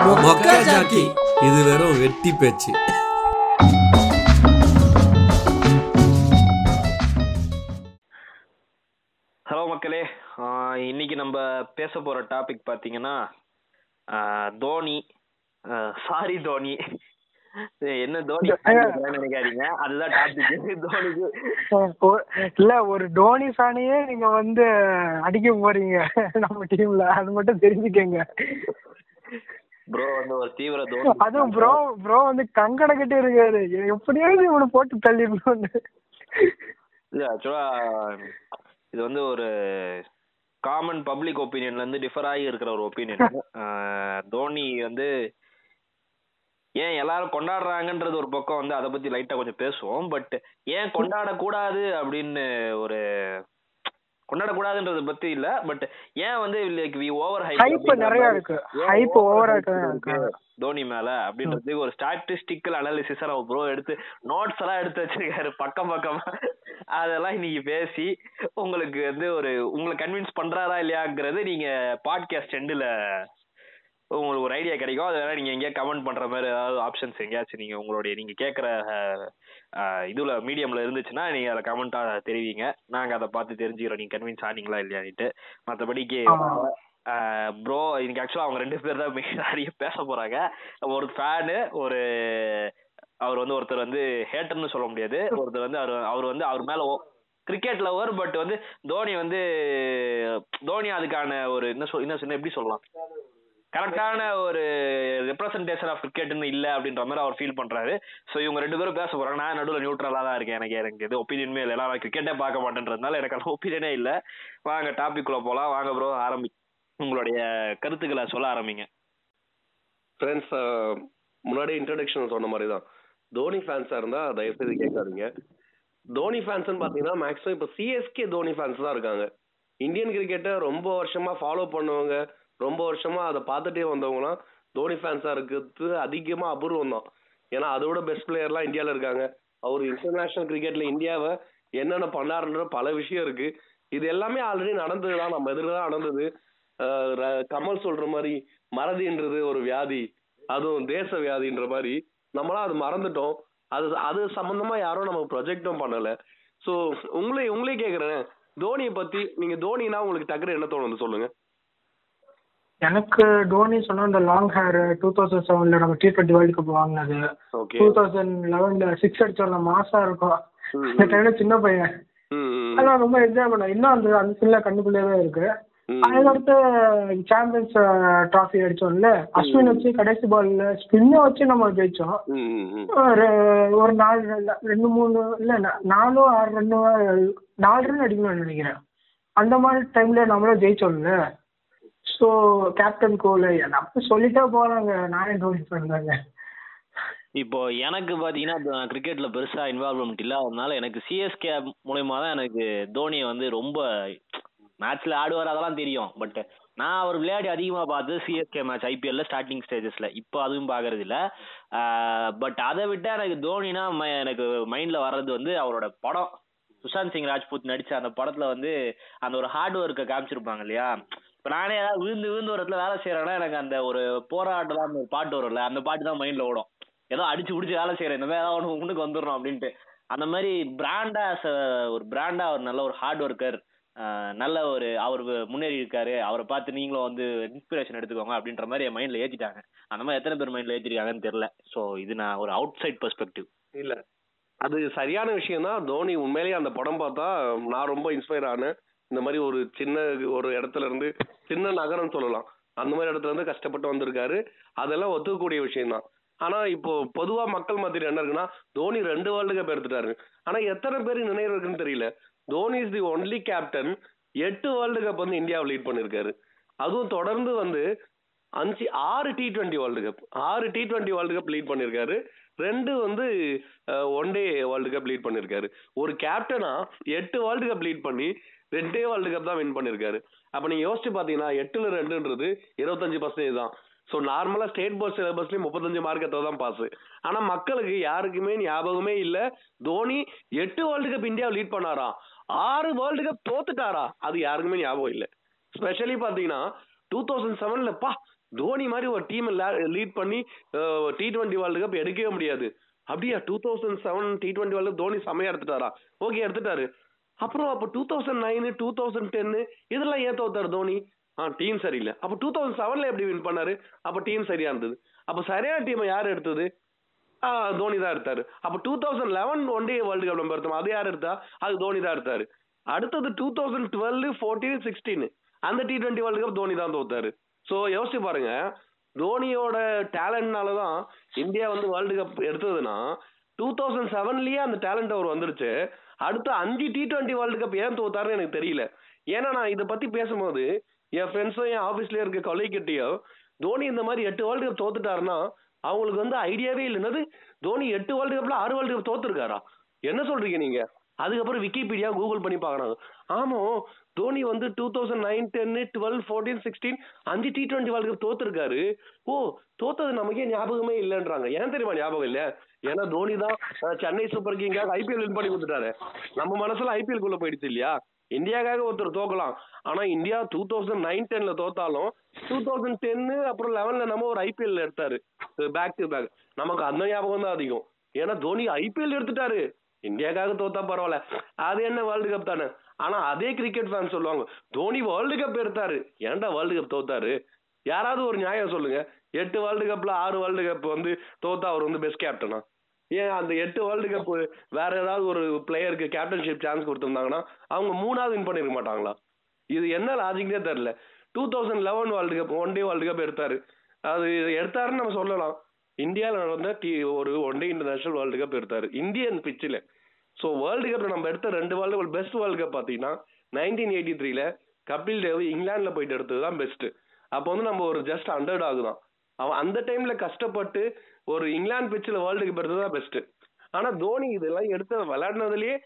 மொக்கா Jackie இது வெறும் வெட்டி பேச்சு. ஹலோ மக்களே ஆஹ் இன்னைக்கு நம்ம பேச போற டாபிக் பாத்தீங்கன்னா ஆஹ் தோனி சாரி தோனி. என்ன தோனி நினைக்காதீங்க. அதுதான் டாபிக் தோனிக்கு. இல்ல ஒரு டோனி ஃபேனையே நீங்க வந்து அடிக்க போறீங்க. நம்ம டீம்ல அது மட்டும் தெரிஞ்சுக்கங்க. ப்ரோ வந்து ஒரு தீவிர தோனி அதுவும் ப்ரோ ப்ரோ வந்து கங்கட கட்டி இருக்காரு. எப்படியாவது இவனை போட்டு தள்ளிடணும்னு இல்ல ஆக்சுவலா இது வந்து ஒரு காமன் பப்ளிக் ஒப்பீனியன்ல இருந்து டிஃபர் ஆகி இருக்கிற ஒரு ஒப்பீனியன் தோனி வந்து ஏன் எல்லாரும் கொண்டாடுறாங்கன்றது ஒரு பக்கம் வந்து அதை பத்தி லைட்டா கொஞ்சம் பேசுவோம். பட் ஏன் கொண்டாடக்கூடாது அப்படின்னு ஒரு கொண்டாடக்கூடாதுன்றத பத்தி இல்ல பட் ஏன் வந்து லைக் வி ஓவர் ஹைப் நிறைய இருக்கு. ஹைப் ஓவரா இருக்கு தோனி மேல அப்படின்றதுக்கு ஒரு ஸ்டாட்டிஸ்டிக்கல் அனாலிசிஸ் நம்ம ப்ரோ எடுத்து நோட்ஸ் எல்லாம் எடுத்து வச்சிருக்காரு பக்கம் பக்கமா. அதெல்லாம் இன்னைக்கு பேசி உங்களுக்கு வந்து ஒரு உங்களை கன்வின்ஸ் பண்றாரா இல்லையாங்கிறது நீங்க பாட்காஸ்ட் எண்டுல உங்களுக்கு ஒரு ஐடியா கிடைக்கும். அதை வேணா நீங்க எங்கேயா கமெண்ட் பண்ற மாதிரி ஏதாவது ஆப்ஷன்ஸ் எங்கேயாச்சும் நீங்க உங்களுடைய நீங்க கேட்குற இதுல மீடியம்ல இருந்துச்சுன்னா நீங்க அதை கமெண்டா தெரிவிங்க. நாங்க அதை பார்த்து தெரிஞ்சுக்கிறோம். நீங்க கன்வின்ஸ் ஆனீங்களா இல்லையான்ட்டு மற்றபடிக்கு. ப்ரோ இன்னைக்கு ஆக்சுவலா அவங்க ரெண்டு பேர் தான் மிக நிறைய பேச போறாங்க. ஒரு ஃபேனு ஒரு அவர் வந்து ஒருத்தர் வந்து ஹேட்டர்னு சொல்ல முடியாது. ஒருத்தர் வந்து அவர் அவர் வந்து அவர் மேல கிரிக்கெட் லவர் பட் வந்து தோனி வந்து தோனி அதுக்கான ஒரு என்ன சொல் என்ன சொன்ன எப்படி சொல்லலாம்? கரெக்டான ஒரு ரெப்ரசன்டேஷன் ஆஃப் கிரிக்கெட்னு இல்ல அப்படின்ற மாதிரி அவர் ஃபீல் பண்றாரு. ஸோ இவங்க ரெண்டு பேரும் பேச போறாங்க. நான் நடுவில் நியூட்ரலா தான் இருக்கேன். எனக்கு எனக்கு எது ஒப்பீனியனுமே இல்லை. நான் கிரிக்கெட்டே பார்க்க மாட்டேன்றதுனால எனக்கு அந்த ஒப்பீனியனே இல்லை. வாங்க டாபிக் குள்ள போலாம். வாங்க ப்ரோ ஆரம்பி உங்களுடைய கருத்துக்களை சொல்ல ஆரம்பிங்க. ஃப்ரெண்ட்ஸ் முன்னாடி இன்ட்ரடக்ஷன் சொன்ன மாதிரி தான் தோனி ஃபேன்ஸாக இருந்தால் தயவுசெய்து கேட்காதீங்க. தோனி ஃபேன்ஸ்னு பார்த்தீங்கன்னா மேக்ஸிமம் இப்போ சிஎஸ்கே தோனி ஃபேன்ஸ் தான் இருக்காங்க. இந்தியன் கிரிக்கெட்டை ரொம்ப வருஷமா ஃபாலோ பண்ணுவாங்க. ரொம்ப வருஷமா அதை பார்த்துட்டே வந்தவங்களாம் தோனி ஃபேன்ஸாக இருக்கிறது அதிகமாக அபூர்வம் தான். ஏன்னா அதோட பெஸ்ட் பிளேயர்லாம் இந்தியாவில் இருக்காங்க. அவர் இன்டர்நேஷனல் கிரிக்கெட்ல இந்தியாவை என்னென்ன பண்ணாருன்ற பல விஷயம் இருக்கு. இது எல்லாமே ஆல்ரெடி நடந்தது தான். நம்ம எதிர தான் நடந்தது. ர- கமல் சொல்ற மாதிரி மறதின்றது ஒரு வியாதி. அதுவும் தேச வியாதின்ற மாதிரி. நம்மளாம் அது மறந்துட்டோம். அது அது சம்பந்தமா யாரும் நம்ம ப்ரொஜெக்டும் பண்ணல. ஸோ உங்களே உங்களே கேட்குறேன் தோனியை பத்தி நீங்க தோனினா உங்களுக்கு டக்குனு என்ன தோணுது சொல்லுங்க. எனக்கு டோனி சொன்னா இந்த லாங் ஹேர் டூ தௌசண்ட் செவன்ல நம்ம டி ட்வெண்ட்டி வேர்ல்டு கப் வாங்கினது. டூ தௌசண்ட் லெவன்ல சிக்ஸ் அடிச்சோம்ல மாசா இருக்கும். இந்த டைம்ல சின்ன பையன். அதெல்லாம் ரொம்ப என்ஜாய் பண்ணேன் இன்னும் அந்த அந்த சின்ன கண்ணுக்குள்ளே தான் இருக்கு. அதுக்கடுத்து சாம்பியன்ஸ் டிராஃபி அடிச்சோம்ல. அஸ்வின் வச்சு கடைசி பால்ல ஸ்பின்னை வச்சு நம்ம ஜெயிச்சோம். ஒரு நாலு ரெண்டு மூணு இல்ல நாலோ ஆறு ரன் நாலு ரன் அடிக்கணும்னு நினைக்கிறேன். அந்த மாதிரி டைம்ல நம்மளும் ஜெயிச்சோம்ல. ஸோ கேப்டன் கோலு அப்ப சொல்லிட்டா போறாங்க. நானே தோனி பண்ணாங்க இப்போ எனக்கு பாத்தீங்கன்னா கிரிக்கெட்ல பெருசா இன்வால்வ்மெண்ட் இல்ல அதனால எனக்கு சிஎஸ்கே மூலயமா தான் எனக்கு தோனியை வந்து ரொம்ப மேட்ச்ல ஆடுவார் அதெல்லாம் தெரியும். பட் நான் அவர் விளையாடி அதிகமாக பார்த்து சிஎஸ்கே மேட்ச் ஐபிஎல்ல ஸ்டார்டிங் ஸ்டேஜஸ்ல இப்போ அதுவும் பார்க்கறது இல்லை பட் அதை விட்டா எனக்கு தோனினா ம- எனக்கு மைண்ட்ல வர்றது வந்து அவரோட படம். சுஷாந்த் சிங் ராஜ்பூத் நடிச்ச அந்த படத்துல வந்து அந்த ஒரு ஹார்ட் ஒர்க்கை காமிச்சிருப்பாங்க இல்லையா? இப்ப நானே ஏதாவது விழுந்து விழுந்து ஒரு இடத்துல வேலை செய்யறேன்னா எனக்கு அந்த ஒரு போராட்டம் ஒரு பாட்டு வரும்ல அந்த பாட்டு தான் மைண்ட்ல ஓடும். ஏதோ அடிச்சு பிடிச்சி வேலை செய்யறேன் இந்த மாதிரி ஏதாவது ஒன்று முன்னுக்கு வந்துடணும் அப்படின்ட்டு. அந்த மாதிரி பிராண்டா ஒரு பிராண்டா ஒரு நல்ல ஒரு ஹார்ட் ஒர்க்கர் நல்ல ஒரு அவர் முன்னேறி இருக்காரு அவரை பார்த்து நீங்களும் வந்து இன்ஸ்பிரேஷன் எடுத்துக்கோங்க அப்படின்ற மாதிரி என் மைண்ட்ல ஏற்றிட்டாங்க அந்த மாதிரி எத்தனை பேர் மைண்ட்ல ஏற்றிருக்காங்கன்னு தெரியல. ஸோ இது நான் ஒரு அவுட் சைட் பெர்ஸ்பெக்டிவ் இல்ல. அது சரியான விஷயம் தான் தோனி உண்மையிலேயே அந்த படம் பார்த்தா நான் ரொம்ப இன்ஸ்பயர் ஆனேன். இந்த மாதிரி ஒரு சின்ன ஒரு இடத்துல இருந்து சின்ன நகரம் சொல்லலாம். அந்த மாதிரி இடத்துல இருந்து கஷ்டப்பட்டு வந்திருக்காரு. அதெல்லாம் ஒத்துக்கக்கூடிய விஷயம் தான் ஆனா இப்போ பொதுவா மக்கள் மத்தியில் என்ன இருக்குன்னா தோனி ரெண்டு வேர்ல்டு கப் எடுத்துட்டாரு. ஆனா எத்தனை பேர் நினைவு இருக்குன்னு தெரியல. Dhoni is the only captain எட்டு வேர்ல்டு கப் வந்து இந்தியாவை லீட் பண்ணியிருக்காரு அதுவும் தொடர்ந்து வந்து அஞ்சு ஆறு டி டுவெண்ட்டி வேர்ல்டு கப் ஆறு T twenty world cup lead பண்ணியிருக்காரு ரெண்டு வந்து one day world cup lead பண்ணியிருக்காரு ஒரு கேப்டனா எட்டு வேர்ல்டு கப் லீட் பண்ணி ரெண்டே வேர்ல்டு கப் தான் வின் பண்ணியிருக்காரு அப்போ நீங்க யோசிச்சு பார்த்தீங்கன்னா எட்டுல ரெண்டுன்றது இருபத்தஞ்சு பர்சன்டேஜ் தான். ஸோ நார்மலாக ஸ்டேட் போர்ட் சிலபஸ்லேயும் முப்பத்தஞ்சு மார்க் எடுத்தா தான் பாஸ் ஆனால் மக்களுக்கு யாருக்குமே ஞாபகமே இல்லை. தோனி எட்டு வேர்ல்டு கப் இந்தியாவை லீட் பண்ணாரா? ஆறு வேர்ல்டு கப் தோத்துட்டாரா? அது யாருக்குமே ஞாபகம் இல்லை. ஸ்பெஷலி பார்த்தீங்கன்னா டூ தௌசண்ட் செவன்லப்பா தோனி மாதிரி ஒரு டீம் லீட் பண்ணி டி டுவெண்ட்டி வேர்ல்டு கப் எடுக்கவே முடியாது. அப்படியா? Two thousand seven T twenty world Dhoni செமையா எடுத்துட்டாரா? ஓகே எடுத்துட்டாரு. அப்புறம் அப்போ two thousand nine two thousand ten இதெல்லாம் ஏன் தோத்தார் தோனி? ஆ டீம் சரியில்லை. அப்போ டூ தௌசண்ட் செவனில் எப்படி வின் பண்ணார்? அப்போ டீம் சரியாக இருந்தது. அப்போ சரியான டீமை யார் எடுத்தது? ஆ, தோனி தான் எடுத்தார். அப்போ two thousand eleven one day world cup நம்ம எடுத்தோம்? அது யார் எடுத்தா? அது தோனி தான் எடுத்தார். அடுத்தது two thousand twelve fourteen sixteen அந்த T twenty world cup Dhoni தான் தோத்தாரு. ஸோ யோசிச்சு பாருங்க. தோனியோட டேலண்ட்னால தான் இந்தியா வந்து வேர்ல்டு கப் எடுத்ததுன்னா டூ தௌசண்ட் செவன்லயே அந்த டேலண்ட் அவர் வந்துருச்சு. அடுத்த அஞ்சு டி டுவெண்ட்டி வேர்ல்டு கப் ஏன் தோத்தாருன்னு எனக்கு தெரியல. ஏன்னா நான் இதை பத்தி பேசும்போது என் ஃப்ரெண்ட்ஸும் என் ஆஃபீஸ்ல இருக்க கொலைக்கிட்டையோ தோனி இந்த மாதிரி எட்டு வேர்ல்டு கப் தோத்துட்டாருன்னா அவங்களுக்கு வந்து ஐடியாவே இல்லை தோனி எட்டு வேர்ல்டு கப்ல ஆறு வேர்ல்டு கப் தோத்துருக்காரா? என்ன சொல்றீங்க நீங்க? அதுக்கப்புறம் விக்கிபீடியா கூகுள் பண்ணி பார்க்கறாங்க. ஆமா தோனி வந்து two thousand nine ten twelve fourteen sixteen அஞ்சு டி டுவெண்ட்டி வேர்ல்டு கப் தோத்துருக்காரு. ஓ தோத்தது நமக்கே ஞாபகமே இல்லைன்றாங்க. ஏன் தெரியுமா ஞாபகம் இல்லை? ஏன்னா தோனி தான் சென்னை சூப்பர் கிங்காக ஐபிஎல் வின் பண்ணி கொடுத்துட்டாரு. நம்ம மனசுல ஐபிஎல் குள்ள போயிடுச்சு இல்லையா? இந்தியாக்காக ஒருத்தர் தோக்கலாம். ஆனா இந்தியா டூ தௌசண்ட் நைன் டென்ல தோத்தாலும் டூ தௌசண்ட் டென்னு அப்புறம் லெவன்ல நம்ம ஒரு ஐபிஎல் எடுத்தாரு. பேக் டு பேக் நமக்கு அந்த ஞாபகம் தான் அதிகம். ஏன்னா தோனி ஐபிஎல் எடுத்துட்டாரு. இந்தியாக்காக தோத்தா பரவாயில்ல. அது என்ன வேர்ல்டு கப் தானே? ஆனா அதே கிரிக்கெட் ஃபேன் சொல்லுவாங்க தோனி வேர்ல்டு கப் எடுத்தாரு. ஏன்டா வேர்ல்டு கப் தோத்தாரு? யாராவது ஒரு நியாயம் சொல்லுங்க. எட்டு வேர்ல்டு கப்ல ஆறு வேர்ல்டு கப் வந்து தோத்தா அவர் வந்து பெஸ்ட் கேப்டனா ஏன் அந்த எட்டு வேர்ல்டு கப் வேற ஏதாவது ஒரு பிளேயருக்கு கேப்டன்ஷிப் சான்ஸ் கொடுத்துருந்தாங்கன்னா அவங்க மூணாவது வின் பண்ணிருக்க மாட்டாங்களா? இது என்ன லாஜிக்னே தெரியல. Two thousand eleven world cup one day world cup எடுத்தாரு. அது எடுத்தாருன்னு நம்ம சொல்லலாம். இந்தியாவில் நடந்த டி ஒரு one day international world cup எடுத்தாரு. இந்தியன் பிச்சில் ஸோ வேர்ல்டு கப்பில் நம்ம எடுத்த ரெண்டு world cup best world cup பார்த்தீங்கன்னா நைன்டீன் எயிட்டி த்ரீல கபில் தேவ் இங்கிலாந்தில் போயிட்டு எடுத்தது தான் பெஸ்ட் அப்போ வந்து நம்ம ஒரு ஜஸ்ட் ஹண்ட்ரட் ஆகுதான் அவன் அந்த டைம்ல கஷ்டப்பட்டு ஒரு இங்கிலாந்து பிச்சில் வேர்ல்டு கப் எடுத்தது பெஸ்ட் ஆனா தோனி இதெல்லாம் எடுத்து விளையாடினதுலயே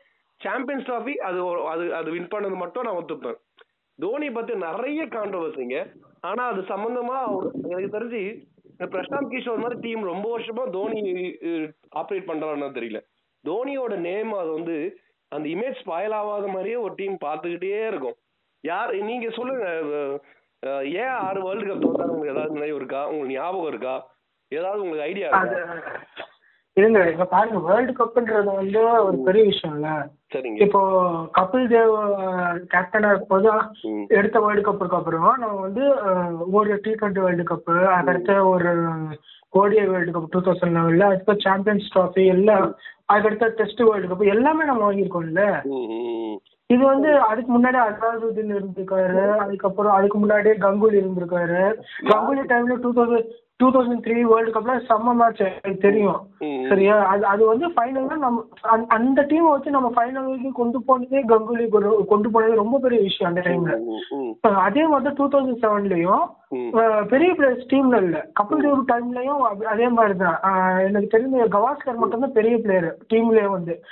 சாம்பியன்ஸ் ட்ராஃபி அது அது அது வின் பண்ணது மட்டும் நான் ஒத்துப்பேன். தோனி பத்தி நிறைய கான்ட்ரவர்சிங்க ஆனா அது சம்பந்தமா அவர் எனக்கு தெரிஞ்சு பிரசாந்த் கிஷோர் மாதிரி டீம் ரொம்ப வருஷமா தோனி ஆப்ரேட் பண்றான்னு தெரியல. தோனியோட நேம் அது வந்து அந்த இமேஜ் ஸ்பாயில் ஆகாத மாதிரியே ஒரு டீம் பார்த்துக்கிட்டே இருக்கும். யார் நீங்க சொல்லுங்க ஏன் ஆறு வேர்ல்டு கப் தோத்தாரு உங்களுக்கு ஏதாவது நினைவு இருக்கா? உங்களுக்கு ஞாபகம் இருக்கா? ஏதாவது உங்களுக்கு ஐடியா இருக்கா? இருங்க இப்ப பாருங்க வேர்ல்டு கப்ன்றது வந்து ஒரு பெரிய விஷயம் இல்ல. சரிங்க. இப்போ கபில் தேவ் கேப்டனா இருக்கும்போது. எடுத்த வேர்ல்டு கப்புக்கு அப்புறம் நம்ம வந்து ஒரு டி டுவெண்ட்டி வேர்ல்டு கப்பு அதுக்கடுத்த ஒரு ODI world cup two thousand லெவன்ல அதுக்கு சாம்பியன்ஸ் ட்ராஃபி எல்லாம் அதுக்கடுத்த டெஸ்ட் வேர்ல்டு கப் எல்லாமே நம்ம வாங்கியிருக்கோம்ல. இது வந்து அதுக்கு முன்னாடி அசாதுதீன் இருந்திருக்காரு. அதுக்கப்புறம் அதுக்கு முன்னாடி கங்குலி இருந்திருக்காரு. கங்குலி டைம்ல two thousand two thousand three world கப்ல செம்ம மேட்ச் எனக்கு தெரியும். சரியா? அது அது வந்து ஃபைனல்ல நம்ம அந்த- டீமை வச்சு நம்ம ஃபைனல் வரைக்கும் கொண்டு போனதே கங்குலி கொண்டு- போனது ரொம்ப பெரிய விஷயம் அந்த டைம்ல அதே மாதிரி டூ தௌசண்ட் செவன்லயும். பெரிய பிளேயர்ஸ் டீம்ல இல்ல. கபில் தேவ் டைம்லயும் அதே மாதிரி தான். எனக்கு தெரிஞ்ச கவாஸ்கர் மட்டும் தான் பெரிய பிளேயர் டீம்லயே வந்து.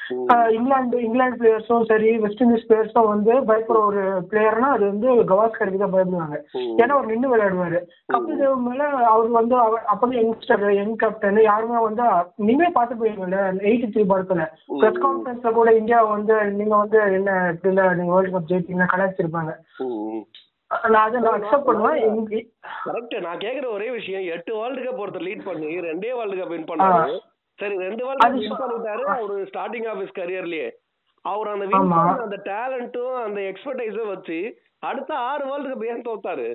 இங்கிலாந்து இங்கிலாந்து பிளேயர்ஸும் சரி வெஸ்ட் இண்டீஸ் பிளேயர்ஸும் வந்து பயப்படுற ஒரு பிளேயர்னா அது வந்து கவாஸ்கருக்கு தான் பயப்படுவாங்க. ம். ஏன்னா அவர் நின்று விளையாடுவாரு. கபில் தேவ் மேல அவர் வந்து அவர் அப்பதான் யங்ஸ்டர் யங் கேப்டன் யாருமே வந்து நீங்களே பார்த்து போயிருக்கீங்கல்ல எயிட்டி த்ரீ படத்துல. பிரஸ் கான்ஃபரன்ஸ்ல கூட இந்தியா வந்து நீங்க வந்து என்ன இப்படி இல்ல நீங்க வேர்ல்டு கப் ஜெயிச்சீங்க கலாச்சிருப்பாங்க ம், ம். நான் அதை நான் அக்செப்ட் பண்ணுவேன். கரெக்ட் நான் கேக்குற ஒரே விஷயம் எட்டு வேர்ல்டு கப் ஒருத்தர் லீட் பண்ணி ரெண்டே வேர்ல்டு கப் வின் பண்ணாரு. சரி ரெண்டு வேர்ல்டு கப் வின் பண்ணிட்டாரு அவரு ஸ்டார்டிங் ஆஃப் ஹிஸ் கரியர்லயே அவர் அந்த அந்த டேலண்ட்டும் அந்த எக்ஸ்பர்டைஸும் வச்சு அடுத்த ஆறு வேர்ல்டு கப் ஏன் தோத்தாரு?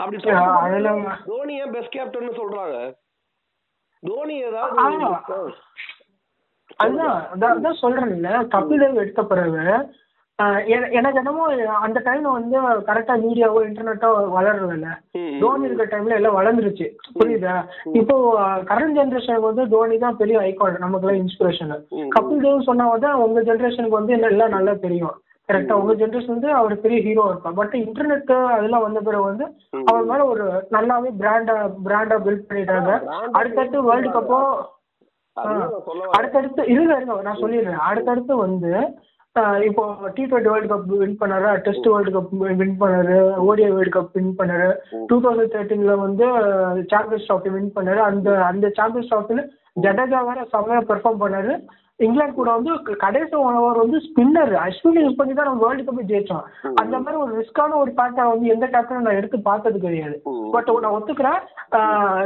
அப்படி ஆ, சொல்லும்போது அதெல்லாம் தோனி ஏன் பெஸ்ட் கேப்டன் சொல்றாங்க? தோனி ஏதாவது. அதுதான் சொல்றேன்ல கபில் தேவ் எடுத்த பிறகு எனக்கு என்னமோ அந்த டைம்ல வந்து கரெக்டா மீடியாவோ இன்டர்நெட்டோ வளரல ம், தோனி இருக்க டைம்ல எல்லாம் வளர்ந்துருச்சு. புரியுதா? இப்போ கரண்ட் ஜெனரேஷனுக்கு வந்து தோனி தான் பெரிய ஐகான் நமக்குலாம் இன்ஸ்பிரேஷன் ம். கபில் தேவ் சொன்னா வந்து உங்க ஜெனரேஷனுக்கு வந்து என்ன எல்லாம் நல்லா தெரியும். கரெக்டா உங்க ஜெனரேஷன் வந்து அவர் பெரிய ஹீரோ இருப்பார். பட் இன்டர்நெட் அதெல்லாம் வந்த பிறகு வந்து அவர் மேல ஒரு நல்லாவே பிராண்டா பிராண்டா பில்ட் பண்ணிட்டாங்க. அடுத்தடுத்து வேர்ல்டு கப்போ. அடுத்தடுத்து இருங்க இருங்க நான் சொல்லிடுறேன். அடுத்தடுத்து வந்து இப்போ T twenty world cup win பண்ணாரு டெஸ்ட் வேர்ல்டு கப் வின் பண்ணாரு ஓடிஐ வேர்ல்டு கப் வின் பண்ணாரு. டூ தௌசண்ட் தேர்ட்டீன்ல வந்து சாம்பியன்ஸ் ட்ராஃபி வின் பண்ணாரு. அந்த அந்த சாம்பியன்ஸ் ட்ராஃபில ஜடேஜா வேற செம்மையா பெர்ஃபார்ம் பண்ணாரு. இங்கிலாந்து கூட வந்து கடைசி ஓவர் வந்து ஸ்பின்னர் அஸ்வின் யூஸ் பண்ணி தான் நம்ம வேர்ல்டு கப் ஜெயிச்சோம். அந்த மாதிரி ஒரு ரிஸ்கான ஒரு பேட்டர் வந்து எந்த கேப்டனும் நான் எடுத்து பார்த்தது கிடையாது. பட் நான் ஒத்துக்கிறேன்.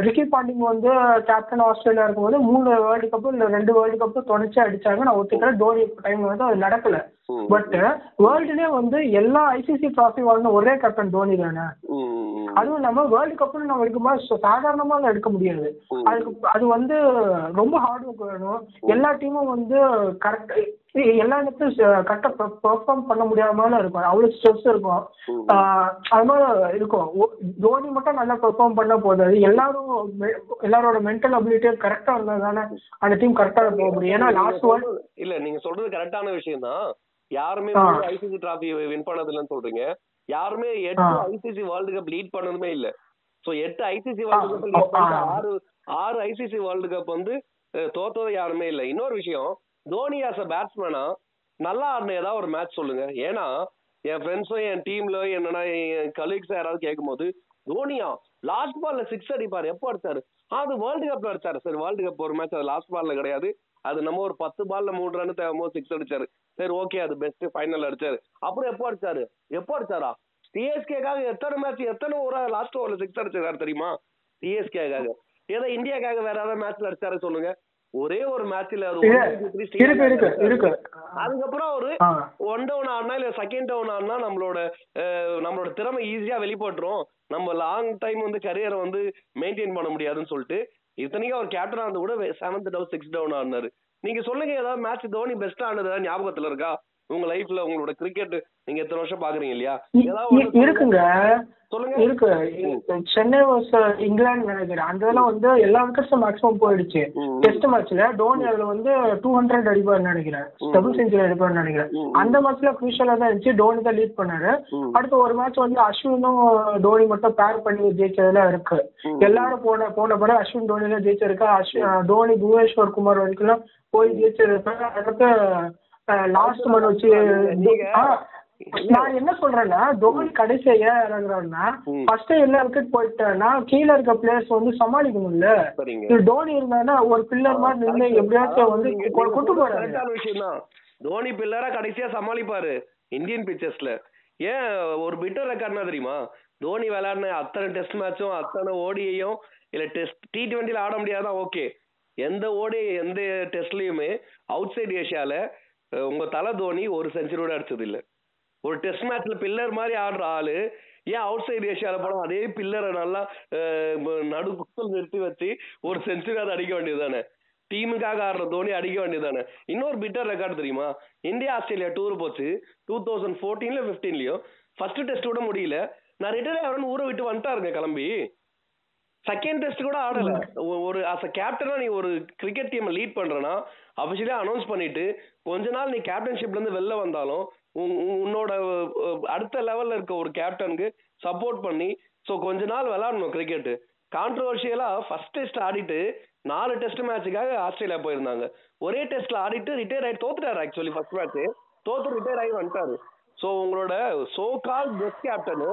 ரிக்கி பாண்டிங் வந்து கேப்டன் ஆஸ்திரேலியா இருக்கும்போது மூணு வேர்ல்டு கப் இல்ல ரெண்டு வேர்ல்டு கப் தொடர்ச்சி அடிச்சாங்க. நான் ஒத்துக்கிறேன். தோனி டைம் வந்து அது நடக்கல. பட் வேர்ல்டுலயே வந்து எல்லா ஐசிசி டிராஃபி வாங்கின ஒரே கேப்டன் தோனி தானே? அதுவும் இல்லாம வேர்ல்டு கப்னு நம்ம எடுக்கும்போது சாதாரணமா எல்லாம் எடுக்க முடியாது. அதுக்கு அது வந்து ரொம்ப ஹார்ட் ஒர்க் வேணும். எல்லா டீமும் வந்து கரெக்ட் எல்லா இடத்துலையும் கரெக்டாக பெர்ஃபார்ம் பண்ண முடியாமல இருக்கும். அவ்வளோ ஸ்ட்ரெஸ் இருக்கும். அது மாதிரி இருக்கும். தோனி மட்டும் நல்லா பெர்ஃபார்ம் பண்ண போதாது. எல்லாரும் எல்லாரோட மென்டல் அபிலிட்டியும் கரெக்டா இருந்தா தானே அந்த டீம் கரெக்டா போக முடியும். ஏன்னா லாஸ்ட் வேர்ல்ட் இல்ல நீங்க சொல்றது கரெக்டான விஷயம் தான் யாருமே. ஐசிசி டிராஃபி வின் பண்ணது இல்லைன்னு சொல்றீங்க. யாருமே எட்டு. ஐசிசி வேர்ல்டு கப் லீட் பண்ணதுமே இல்ல. சோ எட்டு ஐசிசி வேர்ல்டு கப் லீட். ஆறு ஆறு ஐசிசி வேர்ல்டு கப் வந்து தோத்தது யாருமே இல்ல. இன்னொரு விஷயம் தோனி ஆஸ் அ பேட்ஸ்மேனா நல்லா ஆடின ஏதாவது ஒரு மேட்ச் சொல்லுங்க. ஏன்னா என் ஃப்ரெண்ட்ஸும் என் டீம்ல என்னன்னா என் கலீக்ஸ் யாராவது கேட்கும்போது தோனியா லாஸ்ட் பால்ல சிக்ஸ் அடிப்பாரு. எப்போ அடிச்சாரு? அது வேர்ல்டு கப்ல அடிச்சாரு. சரி வேர்ல்டு கப் ஒரு மேட்ச் அது லாஸ்ட் பால்ல கிடையாது. அது நம்ம ஒரு பத்து பால்ல மூணு ரன் தேவைம்போது சிக்ஸ் அடிச்சாரு. சரி ஓகே அது பெஸ்ட் ஃபைனல் அடிச்சாரு. அப்புறம் எப்போ அடிச்சாரு? எப்போ அடிச்சாரா? சிஎஸ்கேக்காக எத்தனை மேட்ச் எத்தனை ஒரு லாஸ்ட் ஓவர்ல சிக்ஸ் அடிச்சாரு தெரியுமா? சிஎஸ்கேக்காக ஏதோ இந்தியாக்காக வேற ஏதாவது மேட்ச்ல அடிச்சாரு சொல்லுங்க. ஒரே ஒரு மேட்ச்ல அதுக்கப்புறம் அவரு ஒன் டவுன் ஆடினா இல்ல செகண்ட் டவுன் ஆடினா நம்மளோட நம்மளோட திறமை ஈஸியா வெளிப்பட்டுரும். நம்ம லாங் டைம் வந்து கரியரை வந்து மெயின்டைன் பண்ண முடியாதுன்னு சொல்லிட்டு இத்தனைக்கும் அவர் கேப்டன் ஆனது கூட செவன்த் டவுன் சிக்ஸ் டவுன் ஆனாரு. நீங்க சொல்லுங்க ஏதாவது மேட்ச் தோனி பெஸ்ட் ஆனது ஞாபகத்துல இருக்கா? உங்க லைஃப்ல உங்களோட கிரிக்கெட் நீங்க எத்தனை வருஷம் பாக்குறீங்க இல்லையா. இருக்குங்க. சொல்லுங்க. இருக்கு. சென்னை இங்கிலாந்து நினைக்கிறேன் அந்த இதெல்லாம் வந்து எல்லா விக்கெட்ஸும் மேக்ஸிமம் போயிடுச்சு. டெஸ்ட் மேட்ச்ல டோனி அதுல வந்து டூ ஹண்ட்ரட் அடிப்பார்னு நினைக்கிறேன். டபுள் செஞ்சுரி அடிப்பார்னு நினைக்கிறேன். அந்த மேட்ச்ல குரூஷியலா தான் இருந்துச்சு. டோனி தான் லீட் பண்ணாரு. அடுத்து ஒரு மேட்ச் வந்து அஸ்வினும் டோனி மட்டும் பேர் பண்ணி ஜெயிச்சதுல இருக்கு. எல்லாரும் போன போன பிறகு அஸ்வின் டோனி தான் ஜெயிச்சிருக்கா அஸ்வின் தோனி புவனேஸ்வர் குமார் வரைக்கும் போய் ஜெயிச்சிருக்காங்க அடுத்து லாஸ்ட் மண் வச்சு நான் என்ன சொல்றேன்னா தோனி கடைசியா ஏன் இறங்குறாருன்னா ம். ஃபர்ஸ்ட் எல்லா விக்கெட் போயிட்டான்னா கீழ இருக்க பிளேயர்ஸ் வந்து சரிங்க. இது தோனி இருந்தானா ஒரு பில்லர் மாதிரி நின்று எப்படியாச்சும் வந்து கொண்டு போறாரு விஷயம் தான் தோனி பில்லரா கடைசியா சமாளிப்பாரு இந்தியன் பிச்சர்ஸ்ல ஏன் ஒரு பிட்டர் ரெக்கார்ட்னா தெரியுமா? தோனி விளையாடின அத்தனை டெஸ்ட் மேட்சும் அத்தனை ஓடியையும் இல்ல டெஸ்ட் டி டுவெண்ட்டில ஆட முடியாதான் ஓகே எந்த ஓடி எந்த டெஸ்ட்லயுமே அவுட் சைடு ஏஷியால உங்க தலை தோனி ஒரு செஞ்சுரியோட அடிச்சது இல்ல. ஒரு டெஸ்ட் மேட்ச்ல பில்லர் மாதிரி ஆடுற ஆளு ஏன் அவுட் சைடு ஏஷியால போனா அதே பில்லரை நல்லா நடு குத்தல் நிறுத்தி வச்சு ஒரு செஞ்சுரியாவது அடிக்க வேண்டியதுதானே? டீமுக்காக ஆடுற தோனி அடிக்க வேண்டியதானே இன்னொரு பிட்டர் ரெக்கார்டு தெரியுமா? இந்தியா ஆஸ்திரேலியா டூர் போச்சு டூ தௌசண்ட் ஃபோர்டீன்ல ஃபிஃப்டீன்லயும் ஃபர்ஸ்ட் டெஸ்ட் கூட முடியல. நான் ரிட்டையர் ஆகிறேன்னு ஊரை விட்டு வந்துட்டாருங்க கிளம்பி. செகண்ட் டெஸ்ட் கூட ஆடல. ஒரு அஸ் அ கேப்டனா நீ ஒரு கிரிக்கெட் டீம் லீட் பண்றனா அபிஷியலா அனௌன்ஸ் பண்ணிட்டு கொஞ்ச நாள் நீ கேப்டன்ஷிப்ல இருந்து வெளில வந்தாலும் உன்னோட அடுத்த லெவல்ல இருக்க ஒரு கேப்டனுக்கு சப்போர்ட் பண்ணி ஸோ கொஞ்ச நாள் விளாடணும் கிரிக்கெட் கான்ட்ரவர்ஷியலா ஃபர்ஸ்ட் டெஸ்ட் ஆடிட்டு நாலு டெஸ்ட் மேட்சுக்காக ஆஸ்திரேலியா போயிருந்தாங்க. ஒரே டெஸ்ட்ல ஆடிட்டு ரிட்டையர் ஆகி தோத்துட்டாரு ஆக்சுவலி ஃபர்ஸ்ட் மேட்ச் தோத்து ரிட்டையர் ஆகி வந்துட்டாரு. ஸோ உங்களோட சோ கால் பெஸ்ட் கேப்டன்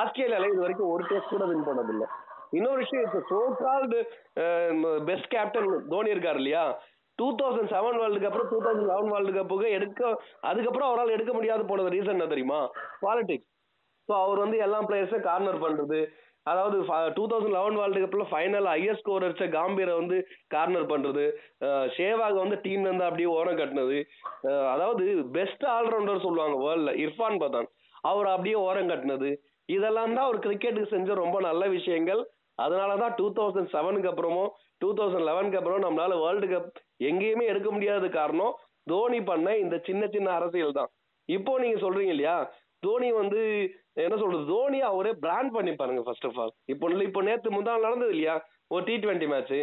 ஆஸ்திரேலியால இது வரைக்கும் ஒரு டெஸ்ட் கூட வின் பண்ணதில்லை. இன்னொரு விஷயம் இப்போ so called best captain Dhoni இருக்காரு இல்லையா? Two thousand seven world cup two thousand eleven world கப்புக்கு எடுக்க அதுக்கப்புறம் அவரால் எடுக்க முடியாது போனது ரீசன் என்ன தெரியுமா? பாலிடிக்ஸ் ஸோ அவர் வந்து எல்லா பிளேயர்ஸும் கார்னர் பண்றது. அதாவது டூ தௌசண்ட் லெவன் வேர்ல்டு கப்பில் ஃபைனல் ஹையஸ்ட் ஸ்கோர் அடிச்ச காம்பீரை வந்து கார்னர் பண்றது. ஷேவாக வந்து டீம்ல வந்து அப்படியே ஓரம் கட்டினது. அதாவது பெஸ்ட் ஆல்ரவுண்டர் சொல்லுவாங்க வேர்ல்டில் இர்ஃபான் பதான். அவர் அப்படியே ஓரம் கட்டினது. இதெல்லாம் தான் அவர் கிரிக்கெட்டுக்கு செஞ்ச ரொம்ப நல்ல விஷயங்கள். அதனால தான் டூ தௌசண்ட் செவனுக்கு அப்புறமும் டூ தௌசண்ட் லெவனுக்கு அப்புறம் நம்மளால வேர்ல்டு கப் எங்கேயுமே எடுக்க முடியாத காரணம் தோனி பண்ண இந்த சின்ன சின்ன அரசியல் தான். இப்போ நீங்க சொல்றீங்க இல்லையா? தோனி வந்து என்ன சொல்றது? தோனி அவரே பிராண்ட் பண்ணி பாருங்க ஃபர்ஸ்ட் ஆஃப் ஆல் இப்போ இப்போ நேற்று முந்தாள் நடந்தது இல்லையா? ஒரு டி ட்வெண்ட்டி மேட்ச்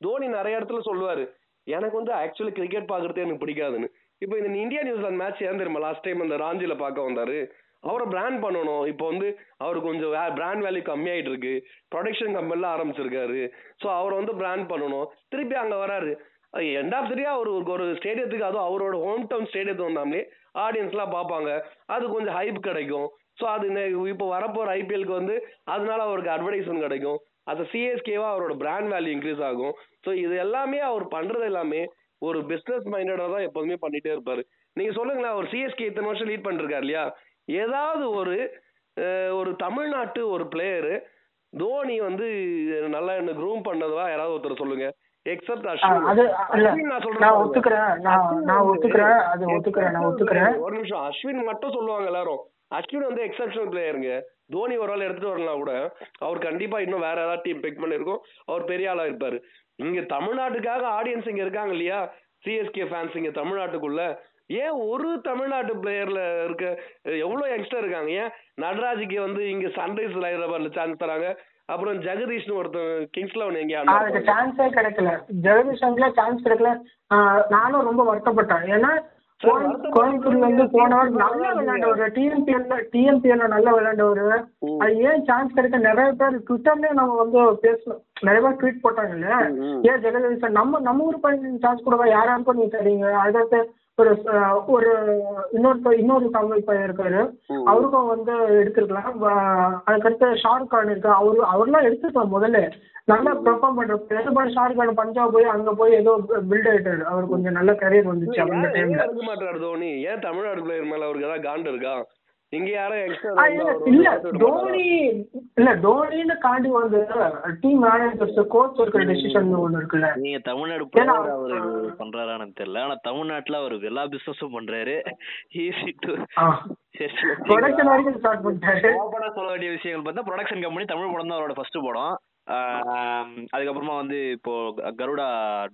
தோனி நிறைய இடத்துல சொல்லுவாரு எனக்கு வந்து ஆக்சுவலி கிரிக்கெட் பாக்குறதே எனக்கு பிடிக்காதுன்னு. இப்போ இந்த இந்தியா நியூசிலாந்து மேட்ச் ஏன் தெரியுமா? லாஸ்ட் டைம் அந்த ராஞ்சில பார்க்க வந்தாரு. அவரை பிராண்ட் பண்ணணும். இப்போ வந்து அவர் கொஞ்சம் பிராண்ட் வேல்யூ கம்மியாயிட்டு இருக்கு ப்ரொடக்ஷன் கம்பெனிலாம் ஆரம்பிச்சிருக்காரு. ஸோ அவரை வந்து பிராண்ட் பண்ணணும். திருப்பி அங்கே வராரு. எண்ட் ஆஃப் சரியா அவர் ஒரு- ஒரு ஸ்டேடியத்துக்கு அதுவும் அவரோட ஹோம் டவுன் ஸ்டேடியத்துக்கு வந்தாமலே ஆடியன்ஸ்லாம் பார்ப்பாங்க. அது கொஞ்சம் ஹைப் கிடைக்கும். ஸோ அது இப்போ வரப்போகிற ஐபிஎல்க்கு வந்து அதனால அவருக்கு அட்வர்டைஸ்மெண்ட் கிடைக்கும். அது சிஎஸ்கேவா அவரோட பிராண்ட் வேல்யூ இன்க்ரீஸ் ஆகும். ஸோ இது எல்லாமே அவர் பண்ணுறது எல்லாமே ஒரு பிஸ்னஸ் மைண்டடாக தான் எப்போதுமே பண்ணிகிட்டே இருப்பார். நீங்கள் சொல்லுங்களேன் அவர் சிஎஸ்கே இத்தனை வருஷம் லீட் பண்ணிருக்காரு இல்லையா? ஏதாவது ஒரு ஒரு தமிழ்நாட்டு ஒரு பிளேயரு தோனி வந்து நல்லா என்ன க்ரூம் பண்ணதுவா? யாராவது ஒருத்தர் சொல்லுங்க. எக்ஸப்ட் அஸ்வின். நான் சொல்றேன் நான் அது ஒத்துக்கிறேன். நான் ஒத்துக்கிறேன். ஒரு நிமிஷம். அஸ்வின் மட்டும் சொல்லுவாங்க எல்லாரும். அஸ்வின் வந்து எக்ஸப்ஷனல் பிளேயருங்க தோனி ஒரு ஆள் எடுத்துட்டு வரலாம் கூட அவர் கண்டிப்பா இன்னும் வேற ஏதாவது டீம் பிக் பண்ணிருக்கோம். அவர் பெரிய ஆளா இருப்பாரு. இங்க தமிழ்நாட்டுக்காக ஆடியன்ஸ் இங்க இருக்காங்க இல்லையா? சிஎஸ்கே ஃபேன்ஸ் இங்க தமிழ்நாட்டுக்குள்ள. ஏன் ஒரு தமிழ்நாட்டு பிளேயர்ல இருக்க எவ்வளவு யங்ஸ்டர் இருக்காங்க? ஏன் நடராஜுக்கு வந்து இங்க சன்ரைஸ் ஹைதராபாத்ல சான்ஸ் தராங்க? அப்புறம் ஜெகதீஷ்னு ஒருத்தன் கிங்ஸ் லெவன் எங்கேயா அதுக்கு சான்ஸே கிடைக்கல. ஜெகதீஷன்ல சான்ஸ் கிடைக்கல. நானும் ரொம்ப வருத்தப்பட்டேன். ஏன்னா கோயம்புத்தூர்ல இருந்து போனவர். நல்லா விளையாண்டவர். டிஎம்பிஎல்ல டிஎம்பிஎல்ல நல்லா விளையாண்டவர். அது ஏன் சான்ஸ் கிடைக்க நிறைய பேர் ட்விட்டர்லயே நம்ம வந்து பேசணும் நிறைய பேர் ட்வீட் போட்டாங்கல்ல. ஏன் ஜெகதீஷன் நம்ம நம்ம ஊர் பையன் சான்ஸ் கொடுக்க யார் யாருக்கும் நீங்க தரீங்க? அடுத்து ஒரு ஒரு இன்னொரு இன்னொரு தமிழ் பையன் இருக்காரு. அவருக்கும் வந்து எடுத்துருக்கலாம். அதுக்கடுத்து ஷாருக் கான் இருக்கு. அவரு அவர்லாம் எடுத்துருக்கலாம் முதல்ல. நல்லா பெர்ஃபார்ம் பண்ற போய் ஷாருக் கான் பஞ்சாப் போய் அங்க போய் ஏதோ பில்ட் ஆயிட்டாரு. அவர் கொஞ்சம் நல்ல கரியர் வந்துச்சு அந்த டைம்ல எடுக்க மாட்டாரு தோனி? ஏன் தமிழ்நாடு பிளேயர் மேல அவருக்கு ஏதாவது காண்டு இருக்கா? இங்க யாரும் ஆ, இல்ல தோனி இல்ல தோனின்னு காண்டி வந்து டீம் மேனேஜர்ஸ் கோச் இருக்கிற டெசிஷன் ஒண்ணு இருக்குல்ல. நீங்க தமிழ்நாடு அவரு பண்றாரான்னு தெரியல. ஆனா தமிழ்நாட்டுல அவரு எல்லா பிசினஸும் பண்றாரு. ஈஸி டு ப்ரொடக்ஷன் வரைக்கும் ஸ்டார்ட் பண்ணிட்டாரு. ஓப்பனா சொல்ல வேண்டிய விஷயங்கள் பார்த்தா ப்ரொடக்ஷன் கம்பெனி தமிழ் படம் தான் அவரோட ஃபர்ஸ்ட் படம். அதுக்கப்புறமா வந்து இப்போ கருடா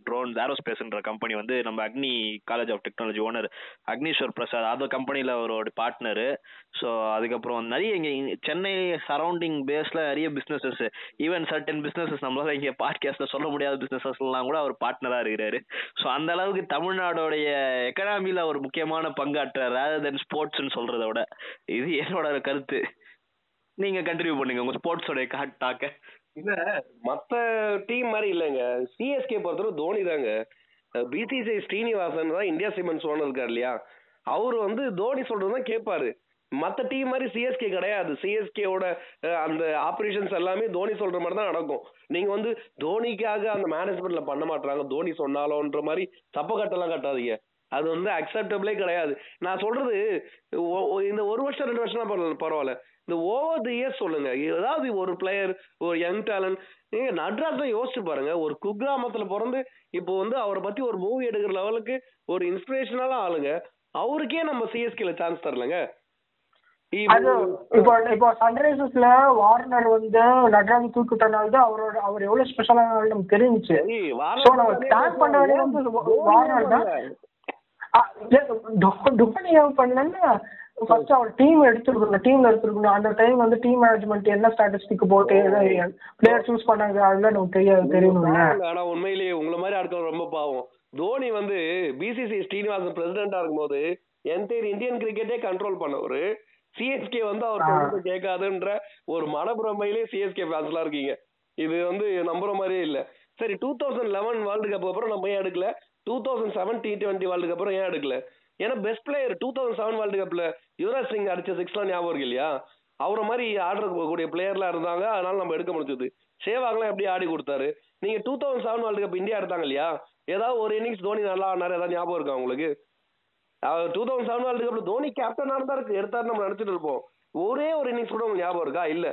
ட்ரோன் ஏரோஸ்பேஸ்ன்ற கம்பெனி வந்து நம்ம Agni college of technology owner Agneeswar Prasad அது கம்பெனியில் அவரோட பார்ட்னரு ஸோ அதுக்கப்புறம் நிறைய இங்கே சென்னை சரௌண்டிங் பேஸில் நிறைய பிஸ்னஸஸ் ஈவன் சர்டன் பிஸ்னஸஸ் நம்மளால இங்கே பாட்காஸ்ட்டில் சொல்ல முடியாத பிஸ்னஸஸ்லாம் கூட அவர் பார்ட்னராக இருக்கிறாரு. ஸோ அந்த அளவுக்கு தமிழ்நாடோடைய எக்கனாமியில் அவர் முக்கியமான பங்காற்றார் ரேதர் தென் ஸ்போர்ட்ஸ்னு சொல்கிறத விட. இது என்னோட கருத்து. நீங்கள் கண்டினியூ பண்ணுங்க உங்கள் ஸ்போர்ட்ஸோட காட் டாக்கை இல்ல மத்த டீம் மாதிரி இல்லைங்க. சிஎஸ்கே பொறுத்தவரை தோனி தாங்க. பிசிசிஐ ஸ்ரீனிவாசன் தான் இந்தியா சிமெண்ட்ஸ் ஓனர் இருக்கார் இல்லையா? அவர் வந்து தோனி சொல்றதுதான் கேட்பாரு மத்த டீம் மாதிரி சிஎஸ்கே கிடையாது. சிஎஸ்கேவோட அந்த ஆபரேஷன்ஸ் எல்லாமே தோனி சொல்ற மாதிரி தான் நடக்கும். நீங்க வந்து தோனிக்காக அந்த மேனேஜ்மெண்ட்ல பண்ண மாட்டாங்க தோனி சொன்னாலோன்ற மாதிரி தப்ப கட்டெல்லாம் கட்டாதீங்க. அது வந்து அக்செப்டபிளே கிடையாது. நான் சொல்றது ஒ- ஒ- இந்த ஒரு வருஷம் ரெண்டு வருஷம் பரவாயில்ல பரவாயில்ல. இந்த ஓவர் தி இயர்ஸ் சொல்லுங்க. ஏதாவது ஒரு பிளேயர் ஒரு யங் டேலண்ட் நீங்க நட்ராஜ் தான் யோசிச்சு பாருங்க. ஒரு குக்கிராமத்துல பிறந்து இப்போ வந்து அவரை பத்தி ஒரு மூவி எடுக்கிற லெவலுக்கு ஒரு இன்ஸ்பிரேஷனால ஆளுங்க. அவருக்கே நம்ம சிஎஸ்கேல சான்ஸ் தரலங்க. அது இப்போ இப்போ சன்ரைசர்ஸ்ல வார்னர் வந்து நடராஜ் தூக்கிட்டனால தான் அவரோட அவர் எவ்வளவு ஸ்பெஷலான நமக்கு தெரிஞ்சுச்சு. ஸோ நம்ம டேக் பண்ண வேண்டியது வந்து வார்னர் தான். பண்ணலன்னா ஃபர்ஸ்ட் அவர் டீம் எடுத்துருக்கணும் டீம்ல எடுத்துருக்கணும். அந்த டைம் வந்து டீம் மேனேஜ்மெண்ட் என்ன ஸ்டாட்டிஸ்டிக் போட்டு பிளேயர் சூஸ் பண்ணாங்க அதெல்லாம் நமக்கு தெரியாது தெரியணும்ல. ஆனா உண்மையிலேயே உங்களை மாதிரி ஆட்கள் ரொம்ப பாவம். தோனி வந்து பிசிசி ஸ்ரீனிவாசன் பிரசிடென்டா இருக்கும்போது என்டையர் இந்தியன் கிரிக்கெட்டே கண்ட்ரோல் பண்ணவர். சிஎஸ்கே வந்து அவர் கேட்காதுன்ற ஒரு மனப்பிரமையிலே சிஎஸ்கே ஃபேன்ஸ்லாம் இருக்கீங்க. இது வந்து நம்புற மாதிரியே இல்ல. சரி two thousand eleven world cup அப்புறம் நம்ம ஏன் எடுக்கல? Two thousand seven T twenty world cup அப்புறம் ஏன் எடுக்கல? ஏன்னா best player two thousand seven world கப்ல யுவராஜ் சிங் அடிச்ச சிக்ஸ்லாம் ஞாபகம் இருக்கு இல்லையா? அவரை மாதிரி ஆடுறக்கூடிய பிளேயர்லாம் இருந்தாங்க அதனால நம்ம எடுக்க முடிஞ்சது. சேவாகலாம் எப்படி ஆடி கொடுத்தாரு? நீங்க two thousand seven world cup India எடுத்தாங்க இல்லையா? ஏதாவது ஒரு இன்னிங்ஸ் தோனி நல்லா ஆடினாரு ஏதாவது ஞாபகம் இருக்கா உங்களுக்கு? டூ தௌசண்ட் செவன் வேர்ல்டு கப்ல தோனி கேப்டனா இருந்தா இருக்கு எடுத்தாரு நம்ம நினைச்சிட்டு இருப்போம். ஒரே ஒரு இன்னிங்ஸ் கூட உங்களுக்கு ஞாபகம் இருக்கா? இல்ல.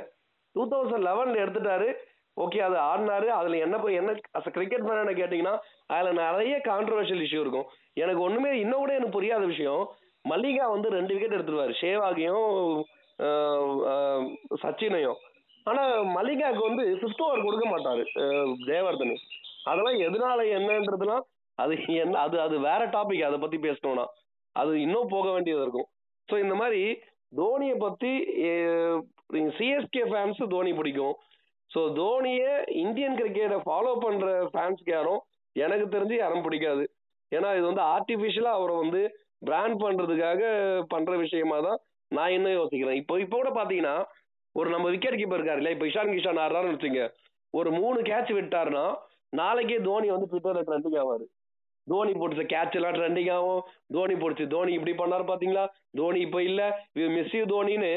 டூ தௌசண்ட் லெவன்ல எடுத்துட்டாரு. ஓகே அது ஆடினாரு. அதுல என்ன போய் என்ன கிரிக்கெட் மேன் என்ன கேட்டீங்கன்னா அதுல நிறைய கான்ட்ரவர்ஷியல் இஷ்யூ இருக்கும். எனக்கு ஒண்ணுமே இன்னும் கூட எனக்கு புரியாத விஷயம் மல்லிகா வந்து ரெண்டு விக்கெட் எடுத்துருவாரு. ஷேவாகையும் சச்சினையும். ஆனா மல்லிகாவுக்கு வந்து ஃபிஃப்த் ஓவர் கொடுக்க மாட்டாரு ஜெயவர்தனு. அதெல்லாம் எதனால என்னன்றதுலாம் அது என்ன அது அது வேற டாபிக் அதை பத்தி பேசணும்னா. அது இன்னும் போக வேண்டியது இருக்கும். ஸோ இந்த மாதிரி தோனியை பத்தி சிஎஸ்கே ஃபேன்ஸ் தோனி பிடிக்கும். ஸோ தோனியை இந்தியன் கிரிக்கெட்டை ஃபாலோ பண்ற ஃபேன்ஸ்க்கு யாரும் எனக்கு தெரிஞ்சு யாரும் பிடிக்காது. ஏன்னா இது வந்து ஆர்டிஃபிஷியலா அவரை வந்து பிராண்ட் பண்றதுக்காக பண்ற விஷயமா தான் நான் என்ன யோசிக்கிறேன். இப்போ இப்போ கூட பாத்தீங்கன்னா ஒரு நம்ம விக்கெட் கீப்பர் இருக்காரு இல்லையா? இப்போ இஷான் கிஷான் ஆடுறாருன்னு வச்சுங்க. ஒரு மூணு கேட்ச் விட்டாருன்னா நாளைக்கே தோனி வந்து ட்விட்டர்ல ட்ரெண்டிங் ஆவாரு. தோனி போட்டு கேட்ச் எல்லாம் ட்ரெண்டிங் ஆகும். தோனி போட்டுச்சு தோனி இப்படி பண்ணாரு பாத்தீங்களா? தோனி இப்போ இல்ல. மிஸ் யூ தோனின்னு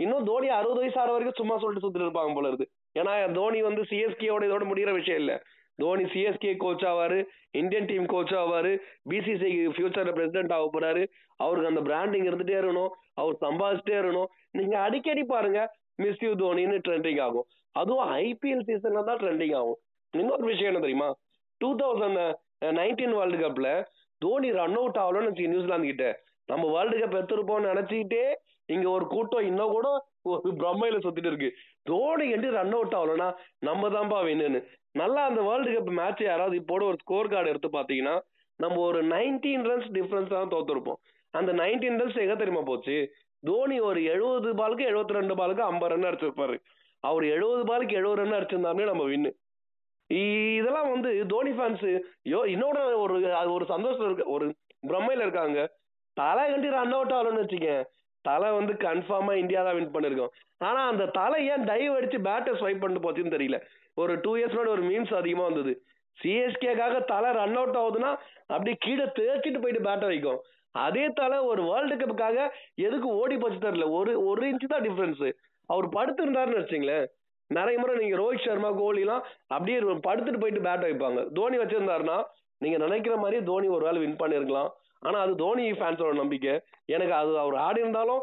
இன்னும் தோனி அறுபது வயசு ஆற வரைக்கும் சும்மா சொல்லிட்டு சுத்திட்டு இருப்பாங்க போல இருக்கு. ஏன்னா தோனி வந்து சிஎஸ்கேயோட இதோட முடிகிற விஷயம் இல்லை. தோனி சிஎஸ்கே கோச் ஆவார் இந்தியன் டீம் கோச் ஆவார் பிசிசி ஃபியூச்சரில் பிரசிடென்ட் ஆக போறாரு. அவருக்கு அந்த பிராண்டிங் இருந்துகிட்டே இருக்கணும். அவர் சம்பாதிச்சிட்டே இருக்கணும். நீங்கள் அடிக்கடி பாருங்க மிஸ் யூ தோனின்னு ட்ரெண்டிங் ஆகும். அதுவும் ஐபிஎல் சீசன்ல தான் ட்ரெண்டிங் ஆகும். இன்னொரு விஷயம் என்ன தெரியுமா? டூ தௌசண்ட் நைன்டீன் வேர்ல்டு கப்ல தோனி ரன் அவுட் ஆகலன்னு வச்சுக்க நியூசிலாந்து கிட்ட. நம்ம வேர்ல்டு கப் எடுத்துருப்போம்னு நினைச்சுக்கிட்டே இங்க ஒரு கூட்டம் இன்னும் கூட ஒரு பிரம்மையில சுத்திட்டு இருக்கு. தோனி கண்டு ரன் அவுட் ஆகலன்னா நம்ம தான்ப்பா வின்னு நல்லா அந்த வேர்ல்டு கப் மேட்ச் யாராவது இப்போட ஒரு ஸ்கோர் கார்டு எடுத்து பாத்தீங்கன்னா நம்ம ஒரு நைன்டீன் ரன்ஸ் டிஃபரன்ஸ் தான் தோத்துருப்போம். அந்த நைன்டீன் ரன்ஸ் எங்க தெரியுமா போச்சு? தோனி ஒரு எழுபது பாலுக்கு எழுபத்தி ரெண்டு பாலுக்கு ஐம்பது ரன் அடிச்சிருப்பாரு. அவர் எழுபது பாலுக்கு எழுபது ரன் அடிச்சிருந்தாருமே நம்ம வின்னு இதெல்லாம் வந்து தோனி ஃபேன்ஸ் யோ இன்னொரு ஒரு அது ஒரு சந்தோஷம் இருக்கு ஒரு பிரம்மையில இருக்காங்க. தலை கண்டி ரன் அவுட் ஆகலன்னு வச்சுக்கேன் தலை வந்து கன்ஃபார்மா இந்தியா தான் வின் பண்ணிருக்கோம். ஆனா அந்த தலை ஏன் டைவ் அடிச்சு பேட்டை ஸ்வைப் பண்ணிட்டு போச்சுன்னு தெரியல. ஒரு டூ இயர்ஸ் முன்னாடி ஒரு மீம்ஸ் அதிகமா வந்தது. சிஎஸ்கேக்காக தலை ரன் அவுட் ஆகுதுன்னா அப்படியே கீழே தேய்ச்சிட்டு போயிட்டு பேட்டை வைக்கும் அதே தலை ஒரு வேர்ல்டு கப்புக்காக எதுக்கு ஓடி போச்சு தெரியல. ஒரு ஒரு இன்ச்சு தான் டிஃபரன்ஸ் அவர் படுத்திருந்தாருன்னு வச்சுங்களேன் நிறைய முறை நீங்க ரோஹித் சர்மா கோலிலாம் அப்படியே படுத்துட்டு போயிட்டு பேட் வைப்பாங்க தோனி வச்சிருந்தாருன்னா நீங்க நினைக்கிற மாதிரி தோனி ஒரு வேளை வின் பண்ணிருக்கலாம். ஆனா அது தோனி ஃபேன்ஸோட நம்பிக்கை. எனக்கு அது அவர் ஆடி இருந்தாலும்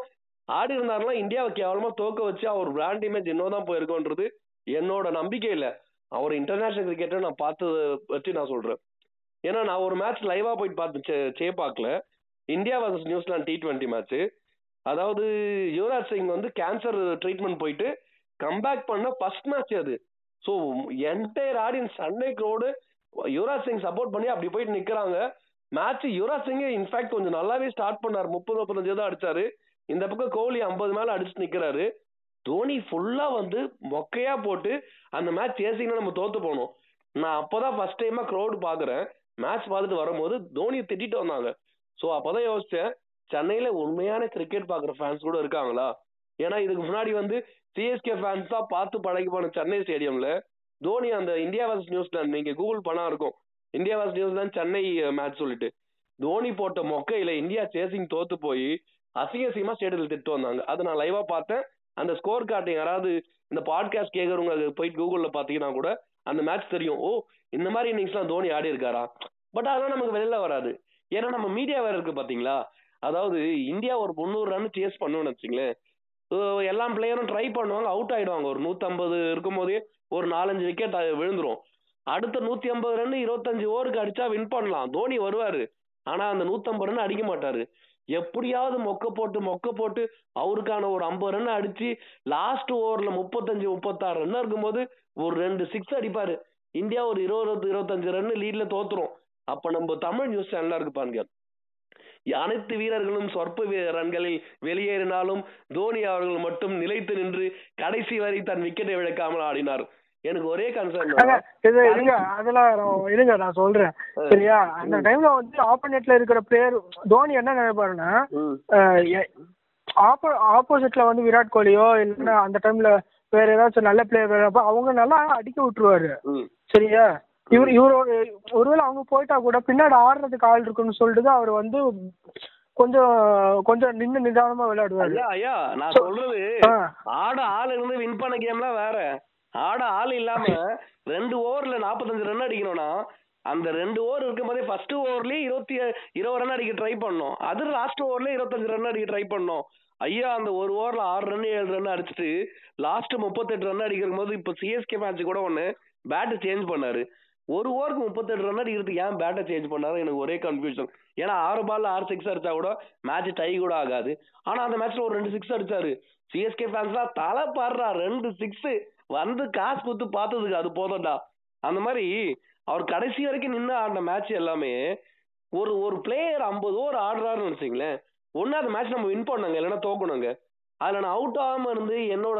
ஆடி இருந்தாருன்னா இந்தியாவை கேவலமா தோக்க வச்சு அவர் பிராண்ட் இமேஜ் இன்னும் தான் போயிருக்கோன்றது என்னோட நம்பிக்கை இல்ல. அவர் இன்டர்நேஷனல் கிரிக்கெட்டை நான் பார்த்தது வச்சு நான் சொல்றேன். ஏன்னா நான் ஒரு மேட்ச் லைவா போயிட்டு பார்த்து சேப்பாக்ல India versus New Zealand T twenty match அதாவது யுவராஜ் சிங் வந்து கேன்சர் ட்ரீட்மெண்ட் போயிட்டு கம்பேக் பண்ண ஃபர்ஸ்ட் மேட்ச் அது. So entire audience Sunday crowd Yuvraj Singh support பண்ணி அப்படி போயிட்டு நிற்கிறாங்க மேட்ச் யுவராஜ் சிங்கே இன்ஃபேக்ட் கொஞ்சம் நல்லாவே ஸ்டார்ட் பண்ணார். முப்பது முப்பத்தஞ்சு தான் அடிச்சாரு. இந்த பக்கம் கோலி ஐம்பது மேல அடிச்சு நிக்கிறாரு. தோனி ஃபுல்லா வந்து மொக்கையா போட்டு அந்த மேட்ச் ஏசிங்கன்னா நம்ம தோத்து போனோம். நான் அப்போதான் ஃபர்ஸ்ட் டைமா க்ரௌட் பாக்குறேன். மேட்ச் பார்த்துட்டு வரும்போது தோனியை திட்டிட்டு வந்தாங்க. ஸோ அப்போதான் யோசிச்சேன் சென்னையில உண்மையான கிரிக்கெட் பாக்குற ஃபேன்ஸ் கூட இருக்காங்களா? ஏன்னா இதுக்கு முன்னாடி வந்து சிஎஸ்கே ஃபேன்ஸ் தான் பார்த்து பழகி போன சென்னை ஸ்டேடியம்ல தோனி அந்த இந்தியா வர்ஸ் நியூசிலாந்து நீங்க கூகுள் பண்ணா இருக்கும். இந்தியா வர்ஸ் தான் சென்னை மேட்ச் சொல்லிட்டு. தோனி போட்ட மொக்கையில இந்தியா சேசிங் தோத்து போய் அசிங்க அசிங்கமா ஸ்டேடியத்தில் திட்டு வந்தாங்க. அது நான் லைவா பார்த்தேன். அந்த ஸ்கோர் கார்டு யாராவது இந்த பாட்காஸ்ட் கேட்கறவங்க போயிட்டு கூகுள்ல பாத்தீங்கன்னா கூட அந்த மேட்ச் தெரியும். ஓ இந்த மாதிரி இன்னிங்ஸ்லாம் தோனி ஆடி இருக்காரா? பட் அதெல்லாம் நமக்கு வெளியில வராது. ஏன்னா நம்ம மீடியா வேற இருக்கு பாத்தீங்களா அதாவது இந்தியா ஒரு முந்நூறு ரன் சேஸ் பண்ணுவோம்னு வச்சுங்களேன் எல்லா பிளேயரும் ட்ரை பண்ணுவாங்க அவுட் ஆயிடுவாங்க. ஒரு நூத்தம்பது இருக்கும் போதே ஒரு நாலஞ்சு விக்கெட் விழுந்துரும். அடுத்த நூத்தி ஐம்பது ரன் இருபத்தஞ்சு ஓவருக்கு அடிச்சா வின் பண்ணலாம். தோனி வருவாரு. ஆனா அந்த நூத்தம்பது ரன் அடிக்க மாட்டாரு. எப்படியாவது மொக்க போட்டு மொக்க போட்டு அவருக்கான ஒரு ஐம்பது ரன் அடிச்சு லாஸ்ட் ஓவர்ல முப்பத்தஞ்சு முப்பத்தாறு ரன் இருக்கும்போது ஒரு ரெண்டு சிக்ஸ் அடிப்பாரு. இந்தியா ஒரு இருபது இருபத்தஞ்சு ரன் லீட்ல தோத்துரும். அப்ப நம்ம தமிழ் நியூஸ் சேனலா இருக்கு பாருங்க. அனைத்து வீரர்களும் சொற்ப ரன்களில் வெளியேறினாலும் தோனி அவர்கள் மட்டும் நிலைத்து நின்று கடைசி வரை தன் விக்கெட்டை விளக்காமல் ஆடினார். எனக்கு ஒரே கன்சர்ன் அதெல்லாம் இருங்க நான் சொல்றேன். சரியா? அந்த டைம்ல வந்து ஆப்போனட்ல இருக்கிற பிளேயர் தோனி என்ன நினைப்பாருன்னா ஆப்போசிட்ல வந்து விராட் கோலியோ இல்லைன்னா அந்த டைம்ல வேற ஏதாச்சும் நல்ல பிளேயர் வேறப்ப அவங்க நல்லா அடிக்க விட்டுருவாரு. சரியா? இவர் இவரோட ஒருவேளை அவங்க போயிட்டா கூட பின்னாடி ஆடுறதுக்கு ஆள் இருக்குன்னு சொல்லிட்டு அவர் வந்து கொஞ்சம் கொஞ்சம் நின்னு நிதானமா விளையாடுவாரு. ஐயா நான் சொல்றது ஆட ஆள் இருந்து வின் பண்ண கேம்லாம் வேற. ஆட ஆள் இல்லாம ரெண்டு ஓவர்ல நாற்பத்தஞ்சு ரன் அடிக்கணும்னா அந்த ரெண்டு ஓவர் இருக்கும் போதே ஃபர்ஸ்ட் ஓவர்லயே இருபத்தி இருபது ரன் அடிக்க ட்ரை பண்ணோம். அது லாஸ்ட் ஓவர்ல இருபத்தஞ்சு ரன் அடிக்க ட்ரை பண்ணோம். ஐயா அந்த ஒரு ஓவர்ல ஆறு ரன் ஏழு ரன் அடிச்சுட்டு லாஸ்ட் முப்பத்தெட்டு ரன் அடிக்கிற போது இப்ப சிஎஸ்கே மேட்ச் கூட ஒண்ணு பேட்டை சேஞ்ச் பண்ணாரு. ஒரு ஓவருக்கு முப்பத்தெட்டு ரன் அடிக்கிறதுக்கு ஏன் பேட்டை சேஞ்ச் பண்ணாரு எனக்கு ஒரே கன்ஃபியூஷன் ஏன்னா ஆறு பால்ல ஆறு சிக்ஸ் அடிச்சா கூட மேட்ச் டை கூட ஆகாது. ஆனா அந்த மேட்ச்ல ஒரு ரெண்டு சிக்ஸ் அடிச்சாரு. சிஎஸ்கே ஃபேன்ஸ்லாம் தலை பாடுறா ரெண்டு சிக்ஸ் வந்து காசு கொடுத்து பார்த்ததுக்கு அது போதும்டா. அந்த மாதிரி அவர் கடைசி வரைக்கும் நின்று ஆடின மேட்ச் எல்லாமே ஒரு ஒரு பிளேயர் ஐம்பது ஓவர் ஆடுறாருன்னு நினச்சிங்களேன் ஒன்னு அந்த மேட்ச் நம்ம வின் பண்ணாங்க இல்லைன்னா தோக்கணுங்க அதில் நான் அவுட் ஆகாமல் இருந்து என்னோட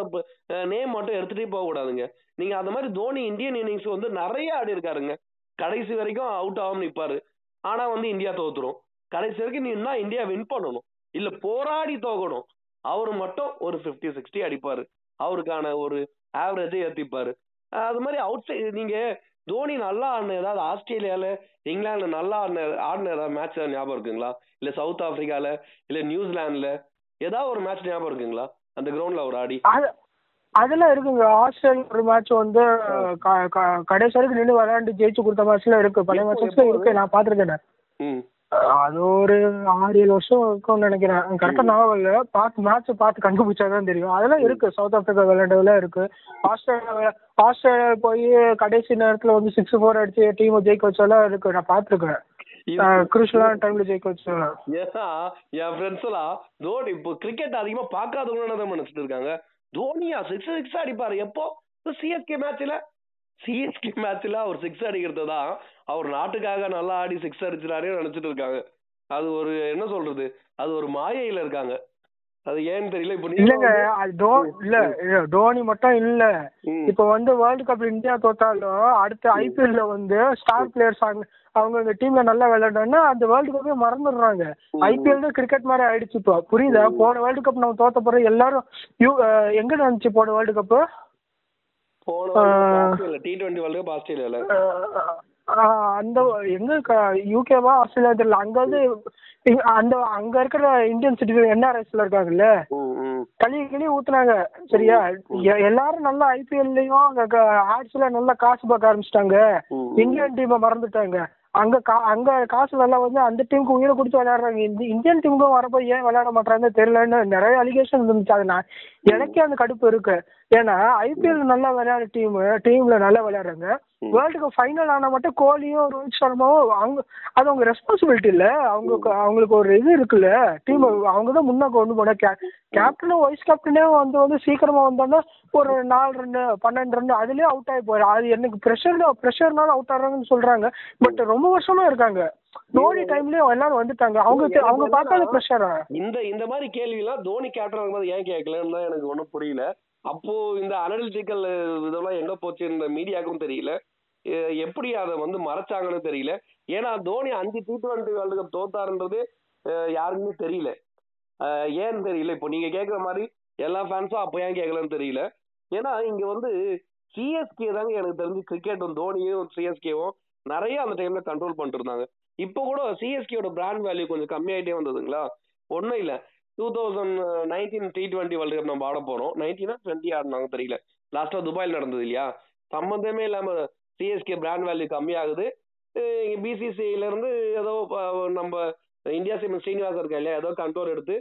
நேம் மட்டும் எடுத்துகிட்டே போகக்கூடாதுங்க நீங்கள் அந்த மாதிரி தோனி இந்தியன் இன்னிங்ஸ் வந்து நிறைய ஆடி இருக்காருங்க கடைசி வரைக்கும் அவுட் ஆகாம நிற்பாரு ஆனால் வந்து இந்தியா தோத்துரும். கடைசி வரைக்கும் நின்னா இந்தியா வின் பண்ணணும். இல்லை போராடி தோக்கணும். அவர் மட்டும் ஒரு ஃபிஃப்டி சிக்ஸ்டி அடிப்பார். அவருக்கான ஒரு ஆவரேஜை ஏத்திப்பாரு. அது மாதிரி அவுட் சைடு நீங்க தோனி நல்லா ஆடின ஏதாவது ஆஸ்திரேலியால இங்கிலாந்துல நல்லா ஆடின ஆடின ஏதாவது மேட்ச் ஞாபகம் இருக்குங்களா? இல்ல சவுத் ஆப்பிரிக்கால இல்ல நியூசிலாந்துல ஏதாவது ஒரு மேட்ச் ஞாபகம் இருக்குங்களா? அந்த கிரவுண்ட்ல அவர் ஆடி. அதெல்லாம் இருக்குங்க. ஆஸ்திரேலியா ஒரு மேட்ச் வந்து கடைசி வரைக்கும் நின்று விளையாண்டு ஜெயிச்சு கொடுத்த மேட்ச்லாம் இருக்கு. பழைய மேட்சஸ்ல இருக்கு. நான் பாத்திருக்கேன் ம். அது ஒரு ஆறு ஏழு வருஷம் இருக்கும்னு நினைக்கிறேன் கரெக்டா ஞாபகம் இல்ல. பார்த்து மேட்ச் பார்த்து கண்டுபிடிச்சாதான் தெரியும். அதெல்லாம் இருக்கு. சவுத் ஆப்பிரிக்கா விளையாண்டதுல இருக்கு. ஆஸ்திரேலியா ஆஸ்திரேலியா போய் கடைசி நேரத்துல வந்து சிக்ஸ் ஃபோர் அடிச்சு டீம் ஜெயிக்க வச்சாலாம் இருக்கு. நான் பாத்திருக்கேன் குரூஷலான டைம்ல ஜெயிக்க வச்சாலும். ஏன்னா என் ஃப்ரெண்ட்ஸ் எல்லாம் தோனி இப்போ கிரிக்கெட் அதிகமா பார்க்காதவங்க தான் நினைச்சிட்டு இருக்காங்க. தோனியா? சிக்ஸ் சிக்ஸ் அடிப்பாரு. எப்போ? சிஎஸ்கே மேட்ச்ல சிஎஸ்கே மேட்ச்ல அவர் சிக்ஸ் அடிக்கிறது தான். அவர் நாட்டுக்காக நல்லா ஆடி சிக்ஸ் அடிச்சிடாரே நினைச்சிட்டு இருக்காங்க. அது ஒரு என்ன சொல்றது? அது ஒரு மாயையில இருக்காங்க. அது ஏன்னு தெரியல. இப்போ இல்லங்க வந்து- அது டோ இல்ல தோனி மட்டும் இல்ல. இப்ப வந்து வேர்ல்டு கப் இந்தியா தோத்தாலும் அடுத்த ஐபிஎல்ல வந்து ஸ்டார் பிளேயர்ஸ் அவங்க அவங்க இந்த டீம்ல நல்லா விளையாடணும்னா அந்த வேர்ல்டு கப்பே மறந்துடுறாங்க. ஐபிஎல் தான் கிரிக்கெட் மாதிரி ஆயிடுச்சு இப்போ. புரியுதா? போன வேர்ல்டு கப் நம்ம தோத்த பிறகு எல்லாரும் எங்க நடந்துச்சு போன வேர்ல்டு கப் போன Australia T twenty world cup ஆஸ்திரேலியால அந்த எங்க யூகேவா ஆஸ்திரேலியா தெரியல அங்க வந்து அந்த அங்க இருக்கிற இந்தியன் சிட்டிசன் என்ஆர்எஸ்ல இருக்காங்கல்ல? களி கிளி ஊத்துனாங்க சரியா? எல்லாரும் நல்லா ஐபிஎல்லையும் அங்க ஆட்ஸ்ல நல்லா காசு பார்க்க ஆரம்பிச்சிட்டாங்க. இந்தியன் டீமை மறந்துட்டாங்க. அங்க அங்க காசு நல்லா வந்து அந்த டீமுக்கு உயிரை கொடுத்து விளையாடுறாங்க. இந்த இந்தியன் டீமுக்கும் வரப்போ ஏன் விளையாட மாட்டாங்கன்னு தெரியலன்னு நிறைய அலிகேஷன் இருந்துச்சு அது நான் எனக்கே அந்த கடுப்பு இருக்கு. ஏன்னா ஐபிஎல் நல்லா விளையாடுற டீம் டீம்ல நல்லா விளையாடுறாங்க. வேர்ல்டு கப் ஃபைனல் ஆனா மட்டும் கோலியும் ரோஹித் சர்மாவும் அவங்க அது அவங்க ரெஸ்பான்சிபிலிட்டி இல்ல. அவங்க அவங்களுக்கு ஒரு இது இருக்குல்ல. டீம் அவங்க தான் முன்ன கொண்டு போன கேப்டனும் வைஸ் கேப்டனே வந்து வந்து சீக்கிரமா வந்தோன்னா ஒரு நாலு ரன் பன்னெண்டு ரன் அதுலயே அவுட் ஆகி போயிடும். அது எனக்கு ப்ரெஷர் ப்ரெஷர்னால அவுட் ஆடுறாங்கன்னு சொல்றாங்க. பட் ரொம்ப வருஷமா இருக்காங்க. தோனி டைம்லயும் எல்லாரும் வந்துட்டாங்க. அவங்க அவங்க பார்க்காத ப்ரெஷரா இந்த இந்த மாதிரி கேள்வி எல்லாம் தோனி கேப்டன் இருக்கும்போது ஏன் கேட்கலன்னு தான் எனக்கு ஒன்றும் புரியல. அப்போ இந்த அனலிட்டிக்கல் இதெல்லாம் எங்க போச்சு இந்த மீடியாவுக்கும் தெரியல. எப்படி அதை வந்து மறைச்சாங்கன்னு தெரியல. ஏன்னா தோனி அஞ்சு டி டுவெண்ட்டி வேர்ல்டு கப் தோத்தாருன்றது யாருக்குமே தெரியல. ஏன்னு தெரியல. இப்போ நீங்க கேட்குற மாதிரி எல்லா ஃபேன்ஸும் அப்போ ஏன் கேட்கலன்னு தெரியல. ஏன்னா இங்க வந்து சிஎஸ்கே தாங்க எனக்கு தெரிஞ்சு கிரிக்கெட்டும் தோனியும் சிஎஸ்கேவும் நிறைய அந்த டைம்ல கண்ட்ரோல் பண்ணிட்டு இருந்தாங்க. இப்போ கூட சிஎஸ்கேயோட பிராண்ட் வேல்யூ கொஞ்சம் கம்மியாயிட்டே வந்ததுங்களா? ஒன்றும் இல்லை. Two thousand nineteen T twenty world cup நம்ம ஆட போறோம். நைன்டீனா டுவெண்ட்டி ஆடினாங்க தெரியல. லாஸ்டா துபாயில் நடந்தது இல்லையா? சம்மந்தமே இல்லாம சிஎஸ்கே பிராண்ட் வேல்யூ கம்மியாகுது. பிசிசிஐல இருந்து ஏதோ நம்ம இந்தியா சிம் ஸ்ரீனிவாசன் இருக்கா இல்லையா? ஏதோ கண்ட்ரோல் எடுத்து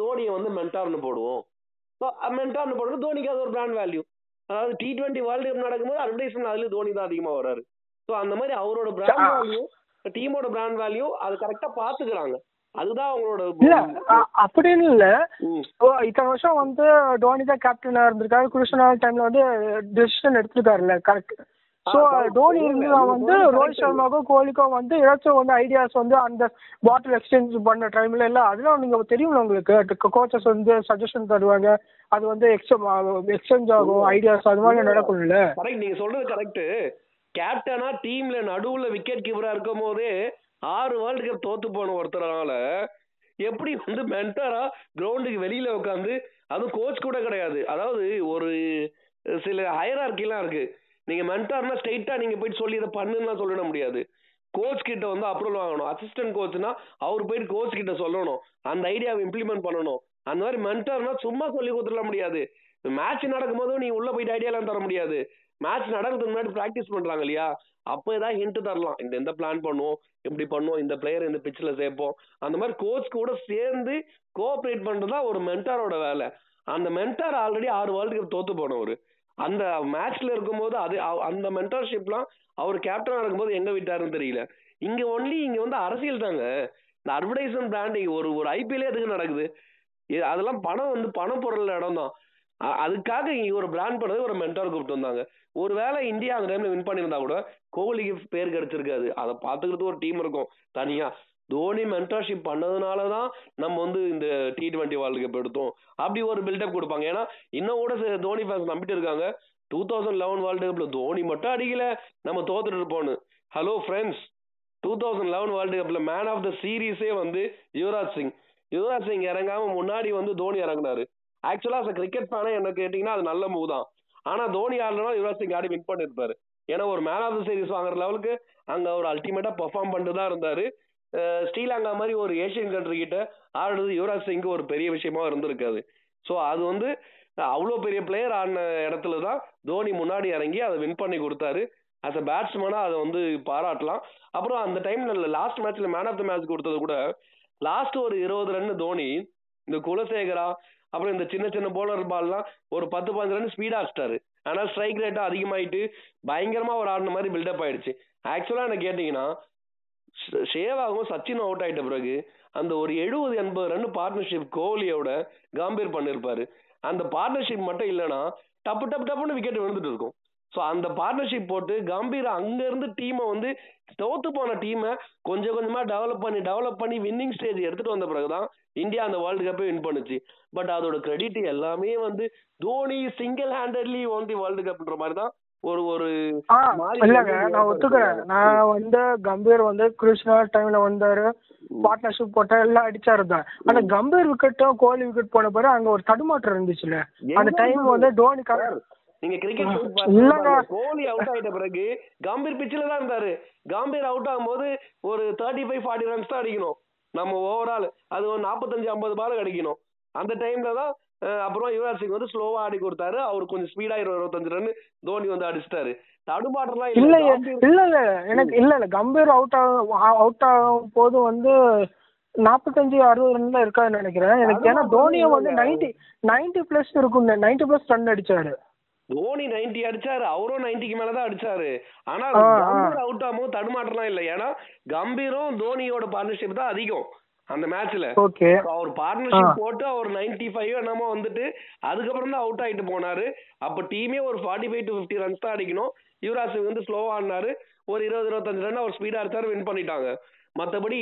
தோனியை வந்து மென்டார்னு போடுவோம். மென்டார்னு போடுறது தோனிக்கு அது ஒரு பிராண்ட் வேல்யூ அதாவது டி டுவெண்ட்டி வேர்ல்டு கப் நடக்கும்போது அட்வர்டைஸ்மெண்ட் அதுல தோனி தான் அதிகமா வராரு. ஸோ அந்த மாதிரி அவரோட பிராண்ட் வேல்யூ டீமோட பிராண்ட் வேல்யூ அது கரெக்டா பாத்துக்கிறாங்க அதுதான் அவங்களோட இல்ல அப்படின்னு இல்ல. இத்தனை வருஷம் வந்து தோனி தான் கேப்டனா இருந்திருக்காரு. குருஷனால் டைம்ல வந்து டெசிஷன் எடுத்திருக்காருல்ல கரெக்ட் தோனி இல்ல, இருந்து இல்ல, வந்து ரோஹித். சர்மாக்கும் கோலிக்கும் வந்து ஏதாச்சும் வந்து ஐடியாஸ் வந்து அந்த பாட்டில் எக்ஸ்சேஞ்ச் பண்ண டைம்ல எல்லாம் அதெல்லாம் நீங்க தெரியும்ல உங்களுக்கு. கோச்சஸ் வந்து சஜஷன் தருவாங்க. அது வந்து எக்ஸ்சேஞ்ச் ஆகும் ஐடியாஸ் அது மாதிரி நடக்கும்ல. கரெக்ட் நீங்க சொல்றது கரெக்ட் கேப்டனா டீம்ல நடுவுல விக்கெட் கீப்பரா இருக்கும் போது ஆறு வேர்ல்டு கப் தோத்து போன ஒருத்தரால எப்படி வந்து மென்டரா கிரவுண்டுக்கு வெளியில உட்காந்து அதுவும் கோச் கூட கிடையாது. அதாவது ஒரு சில ஹயரார்கிலாம் இருக்கு. நீங்க மென்டார்னா ஸ்ட்ரைட்டா நீங்க போயிட்டு சொல்லி இதை பண்ணுன்னா சொல்லிட முடியாது. கோச் கிட்ட வந்து அப்ரூவல் வாங்கணும். அசிஸ்டன்ட் கோச்னா அவர் போயிட்டு கோச் கிட்ட சொல்லணும். அந்த ஐடியாவை இம்ப்ளிமெண்ட் பண்ணணும். அந்த மாதிரி மென்டார்னா சும்மா சொல்லி கொடுத்துட முடியாது. மேட்ச் நடக்கும்போதும் நீ உள்ள போயிட்டு ஐடியாலாம் தர முடியாது. மேட்ச் நடக்கிறதுக்கு முன்னாடி ப்ராக்டிஸ் பண்றாங்க இல்லையா? அப்போ ஏதாவது ஹிண்ட் தரலாம். இந்த எந்த பிளான் பண்ணுவோம் இப்படி பண்ணுவோம் இந்த பிளேயர் இந்த பிச்சில் சேர்ப்போம். அந்த மாதிரி கோச் கூட சேர்ந்து கோஆப்ரேட் பண்ணுறது தான் ஒரு மென்டாரோட வேலை. அந்த மென்டார் ஆல்ரெடி ஆறு வேர்ல்டு கப் தோத்து போனவர். அந்த மேட்ச்ல இருக்கும்போது அது அந்த மென்டர்ஷிப்லாம் அவர் கேப்டனா இருக்கும்போது எங்க விட்டாருன்னு தெரியல. இங்க ஒன்லி இங்க வந்து அரசியல் தாங்க. இந்த அட்வர்டைஸ்மெண்ட் பிராண்டிங் ஒரு ஒரு ஐபிஎல்லே எதுக்கு நடக்குது? அதெல்லாம் பணம் வந்து பணம் பொருள் இடம் தான் அதுக்காக இங்க ஒரு பிராண்ட் பண்ணது ஒரு மென்டார் கூப்பிட்டு வந்தாங்க. ஒருவேளை இந்தியா அந்த டைம்ல வின் பண்ணியிருந்தா கூட கோஹ்லிக்கு பேர் கிடைச்சிருக்காது. அதை பார்த்துக்கிறது ஒரு டீம் இருக்கும். தனியா. தோனி மென்டர்ஷிப் பண்ணதுனால தான் நம்ம வந்து இந்த டி டுவெண்ட்டி வேர்ல்டு கப் எடுத்தோம். அப்படி ஒரு பில்டப் கொடுப்பாங்க. ஏன்னா இன்னும் கூட தோனி ஃபேன்ஸ் நம்பிட்டு இருக்காங்க. டூ தௌசண்ட் லெவன் வேர்ல்டு கப்பில் தோனி மட்டும் அடிக்கல. நம்ம தோத்துட்டு இருப்போம்னு. Hello friends two thousand eleven world கப்பில் மேன் ஆஃப் த சீரீஸே வந்து யுவராஜ் சிங். யுவராஜ் சிங் இறங்காம முன்னாடி வந்து தோனி இறங்குனாரு. ஆக்சுவலாக as கிரிக்கெட் ஃபேனே என்ன கேட்டிங்கன்னா அது நல்ல மூவ் தான். ஆனா தோனி ஆடலனா யுவராஜ் சிங் ஆடி வின் பண்ணிருப்பாரு. ஏன்னா ஒரு மேன் ஆஃப் த சீரிஸ் வாங்குற லெவலுக்கு அங்க அவர் அல்டிமேட்டா பெர்ஃபார்ம் பண்ணிட்டு தான் இருந்தாரு. ஸ்ரீலங்கா மாதிரி ஒரு ஏஷியன் கண்ட்ரி கிட்ட ஆடுறது யுவராஜ் சிங்க்கு ஒரு பெரிய விஷயமா இருந்திருக்காது. ஸோ அது வந்து அவ்வளோ பெரிய பிளேயர் ஆன இடத்துல தான் தோனி முன்னாடி இறங்கி அதை வின் பண்ணி கொடுத்தாரு. அஸ் அ பேட்ஸ்மேனா அதை வந்து பாராட்டலாம். அப்புறம் அந்த டைம்ல லாஸ்ட் மேட்ச்ல மேன் ஆஃப் த மேட்ச் கொடுத்தது கூட லாஸ்ட் ஒரு இருபது ரன் தோனி இந்த குலசேகரா அப்புறம் இந்த சின்ன சின்ன போலர் பால்லாம் ஒரு பத்து பதினஞ்சு ரன் ஸ்பீடா அடிச்சிட்டாரு. ஆனால் ஸ்ட்ரைக் ரேட்டும் அதிகமாயிட்டு பயங்கரமா ஒரு ஆடின மாதிரி பில்டப் ஆயிடுச்சு. ஆக்சுவலா என்ன கேட்டீங்கன்னா சேவாகவும் சச்சின் அவுட் ஆயிட்ட பிறகு அந்த ஒரு எழுபது எண்பது ரன் பார்ட்னர்ஷிப் கோஹ்லியோட காம்பீர் பண்ணிருப்பாரு. அந்த பார்ட்னர்ஷிப் மட்டும் இல்லைன்னா டப்பு டப்பு டப்புன்னு விக்கெட் விழுந்துட்டு இருக்கும். ஸோ அந்த பார்ட்னர்ஷிப் போட்டு கம்பீர் அங்க இருந்து டீமை வந்து தோத்து போன டீமை கொஞ்சம் கொஞ்சமா டெவலப் பண்ணி டெவலப் பண்ணி வின்னிங் ஸ்டேஜ் எடுத்துட்டு வந்த பிறகுதான் இந்தியா அந்த வேர்ல்டு கப்பை வின் பண்ணுச்சு. பட் அதோட கிரெடிட் எல்லாமே வந்து Dhoni single handedly won the world கப்ன்ற மாதிரி தான் ஒரு ஒரு இல்லங்க நான் ஒத்துக்கிறேன். நான் வந்து கம்பீர் வந்து கிருஷ்ணா டைம்ல வந்தாரு பார்ட்னர்ஷிப் போட்டா எல்லாம் அடிச்சாரு தான். ஆனா கம்பீர் விக்கெட்டும் கோலி விக்கெட் போன பிறகு அங்க ஒரு தடுமாற்றம் இருந்துச்சுல்ல அந்த டைம் வந்து தோனி க- நீங்க கிரிக்கெட். கோலி அவுட் ஆயிட்ட பிறகு கம்பீர் பிச்சில் தான் இருந்தாரு. கம்பீர் அவுட் ஆகும்போது ஒரு தேர்ட்டி ஃபைவ் ஃபார்ட்டி ரன்ஸ் தான் அடிக்கணும். நம்ம ஓவரால் அது ஒரு நாற்பத்தஞ்சு ஐம்பது பால் அடிக்கணும். அந்த டைம்ல தான் அப்புறம் யுவராஜ் சிங் வந்து ஸ்லோவா ஆடி கொடுத்தாரு. அவர் கொஞ்சம் ஸ்பீடா இருபத்தஞ்சு ரன் தோனி வந்து அடிச்சிட்டாரு. தடுமாற்றம்லாம் இல்ல. இல்ல இல்ல எனக்கு இல்ல இல்ல. கம்பீர் அவுட் ஆகும் அவுட் ஆகும் போது வந்து நாற்பத்தஞ்சு அறுபது ரன் தான் இருக்காதுன்னு நினைக்கிறேன். எனக்கு ஏன்னா தோனியை வந்து நைன்டி நைன்டி பிளஸ் இருக்கும் நைன்டி பிளஸ் ரன் அடிச்சாரு. தோனி 90 அடிச்சாரு அவரும் 90க்கு மேல தான் அடிச்சாரு. ஆனா அவுட் ஆகும்போது தடுமாற்றம்லாம் இல்ல. ஏன்னா கம்பீரும் தோனியோட பார்ட்னர்ஷிப் தான் அதிகம் அந்த மேட்ச்ல ஓகே. அவர் பார்ட்னர்ஷிப். போட்டு அவர் 95 ஃபைவ் என்னமோ வந்துட்டு அதுக்கப்புறம் தான் அவுட் ஆயிட்டு போனாரு. அப்ப டீமே ஒரு forty five to fifty runs தான் அடிக்கணும். யுவராஜ் சிங் வந்து ஸ்லோவா ஆடினாரு. ஒரு இருபது இருபத்தஞ்சு ரன் அவர் ஸ்பீடா அடிச்சாரு வின் பண்ணிட்டாங்க. மத்தபடி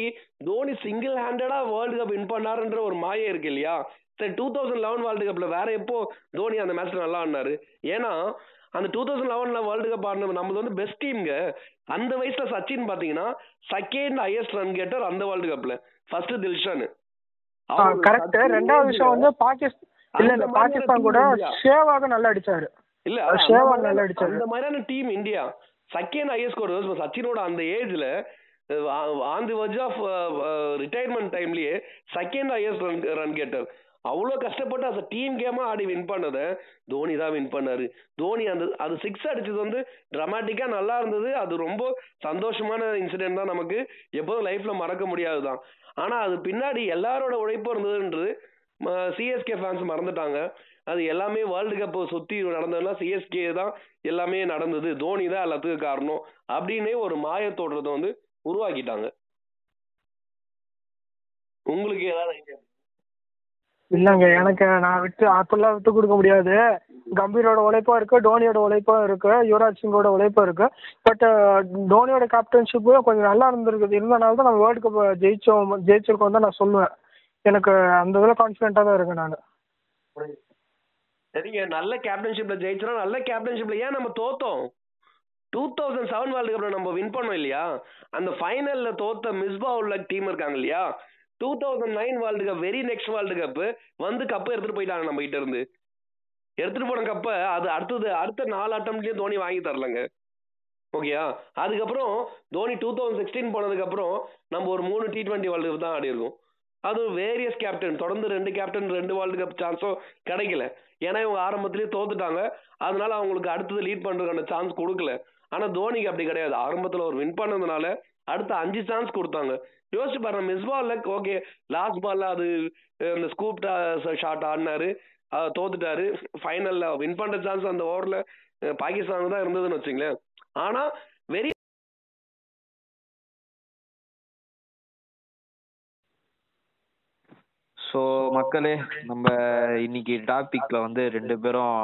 தோனி சிங்கிள் ஹேண்டடா வேர்ல்டு கப் வின் பண்ணாருன்ற ஒரு மாயை இருக்கு இல்லையா? சரி டூ தௌசண்ட் லெவன் வேர்ல்டு கப்ல வேற எப்போ தோனி அந்த மேட்ச்ல நல்லா ஆடினாரு? ஏன்னா அந்த டூ தௌசண்ட் லெவன்ல வேர்ல்டு கப் ஆடின நம்மது வந்து பெஸ்ட் டீம்ங்க அந்த வயசுல சச்சின் பாத்தீங்கன்னா செகண்ட் ஹையஸ்ட் ரன் கேட்டர் அந்த வேர்ல்டு கப்ல ஃபர்ஸ்ட் தில்ஷன். கரெக்ட் ரெண்டாவது விஷயம் வந்து பாகிஸ்தான் இல்ல இல்ல பாகிஸ்தான் கூட. ஷேவாக நல்லா அடிச்சாரு. இல்ல மாதிரியான- நல்லா அடிச்சாரு. அந்த மாதிரியான team India. Second highest score சச்சினோட அந்த ஏஜ்ல on the verge of retirement டைம்லயே second highest run run getter அவ்வளோ கஷ்டப்பட்டு அந்த டீம் கேமாக ஆடி வின் பண்ணதை தோனி தான் வின் பண்ணாரு. தோனி அந்த அது சிக்ஸ் அடிச்சது வந்து ட்ரமாட்டிக்காக நல்லா இருந்தது. அது ரொம்ப சந்தோஷமான இன்சிடென்ட் தான் நமக்கு எப்போதும் லைஃப்பில் மறக்க முடியாது தான் ஆனால் அது பின்னாடி எல்லாரோட உழைப்பும் இருந்ததுன்றது சிஎஸ்கே ஃபேன்ஸ் மறந்துட்டாங்க. அது எல்லாமே வேர்ல்டு கப் சுற்றி நடந்ததுன்னா சிஎஸ்கே தான் எல்லாமே நடந்தது. தோனி தான் எல்லாத்துக்கும் காரணம் அப்படின்னே ஒரு மாய தோற்றத்தை வந்து உருவாக்கிட்டாங்க. உங்களுக்கு ஏதாவது? இல்லங்க எனக்கு நான் விட்டு அப்பெல்லாம் விட்டு கொடுக்க முடியாது. கம்பீரோட உழைப்பும் இருக்கு டோனியோட உழைப்பும் இருக்கு யுவராஜ் சிங்கோட உழைப்பும் இருக்கு. பட் டோனியோட கேப்டன்ஷிப் கொஞ்சம் நல்லா இருந்திருக்குது. இருந்தனால தான் நம்ம வேர்ல்டு கப் ஜெயிச்சோம் ஜெயிச்சிருக்கோம் தான் நான் சொல்லுவேன். எனக்கு அந்த இதில் கான்ஃபிடென்ட்டாக தான் இருக்கேன் நான். சரிங்க நல்ல கேப்டன்ஷிப்ல ஜெயிச்சோம். நல்ல கேப்டன்ஷிப்ல ஏன் நம்ம தோத்தோம்? டூ தௌசண்ட் செவன் வேர்ல்டு கப்ல நம்ம வின் பண்ணோம் இல்லையா? அந்த ஃபைனல்ல தோத்த மிஸ்பா உள்ள டீம் இருக்காங்க இல்லையா? Two thousand nine world cup very next world cup வந்து கப்பை எடுத்துட்டு போயிட்டாங்க நம்ம கிட்ட இருந்து. எடுத்துட்டு போன கப்பை அது அடுத்தது அடுத்த நாலு அட்டம்லயும் தோனி வாங்கி தரலங்க. ஓகேயா அதுக்கப்புறம் தோனி டூ தௌசண்ட் சிக்ஸ்டீன் போனதுக்கப்புறம் நம்ம ஒரு மூணு டி ட்வெண்ட்டி வேர்ல்டு கப் தான் ஆடி இருக்கோம் அது வேரியஸ் கேப்டன் தொடர்ந்து ரெண்டு கேப்டன் ரெண்டு வேர்ல்டு கப் சான்ஸும் கிடைக்கல. ஏன்னா இவங்க ஆரம்பத்திலேயே தோத்துட்டாங்க. அதனால அவங்களுக்கு அடுத்தது லீட் பண்ணுறதுக்கான சான்ஸ் கொடுக்கல. ஆனால் தோனிக்கு அப்படி கிடையாது. ஆரம்பத்தில் ஒரு வின் பண்ணதுனால அடுத்த அஞ்சு சான்ஸ் கொடுத்தாங்க. யோசிச்சு பாருங்க மிஸ் பால்ல ஓகே லாஸ்ட் பால்ல அது அந்த இந்த ஸ்கூப் ஷாட் ஆடினாரு. தோத்துட்டாரு. ஃபைனல்ல வின் பண்ற சான்ஸ் அந்த ஓவர்ல பாகிஸ்தான் தான் இருந்ததுன்னு வச்சுங்களேன். ஆனா வெரி ஸோ மக்களே நம்ம இன்னைக்கு டாபிக்ல வந்து ரெண்டு பேரும்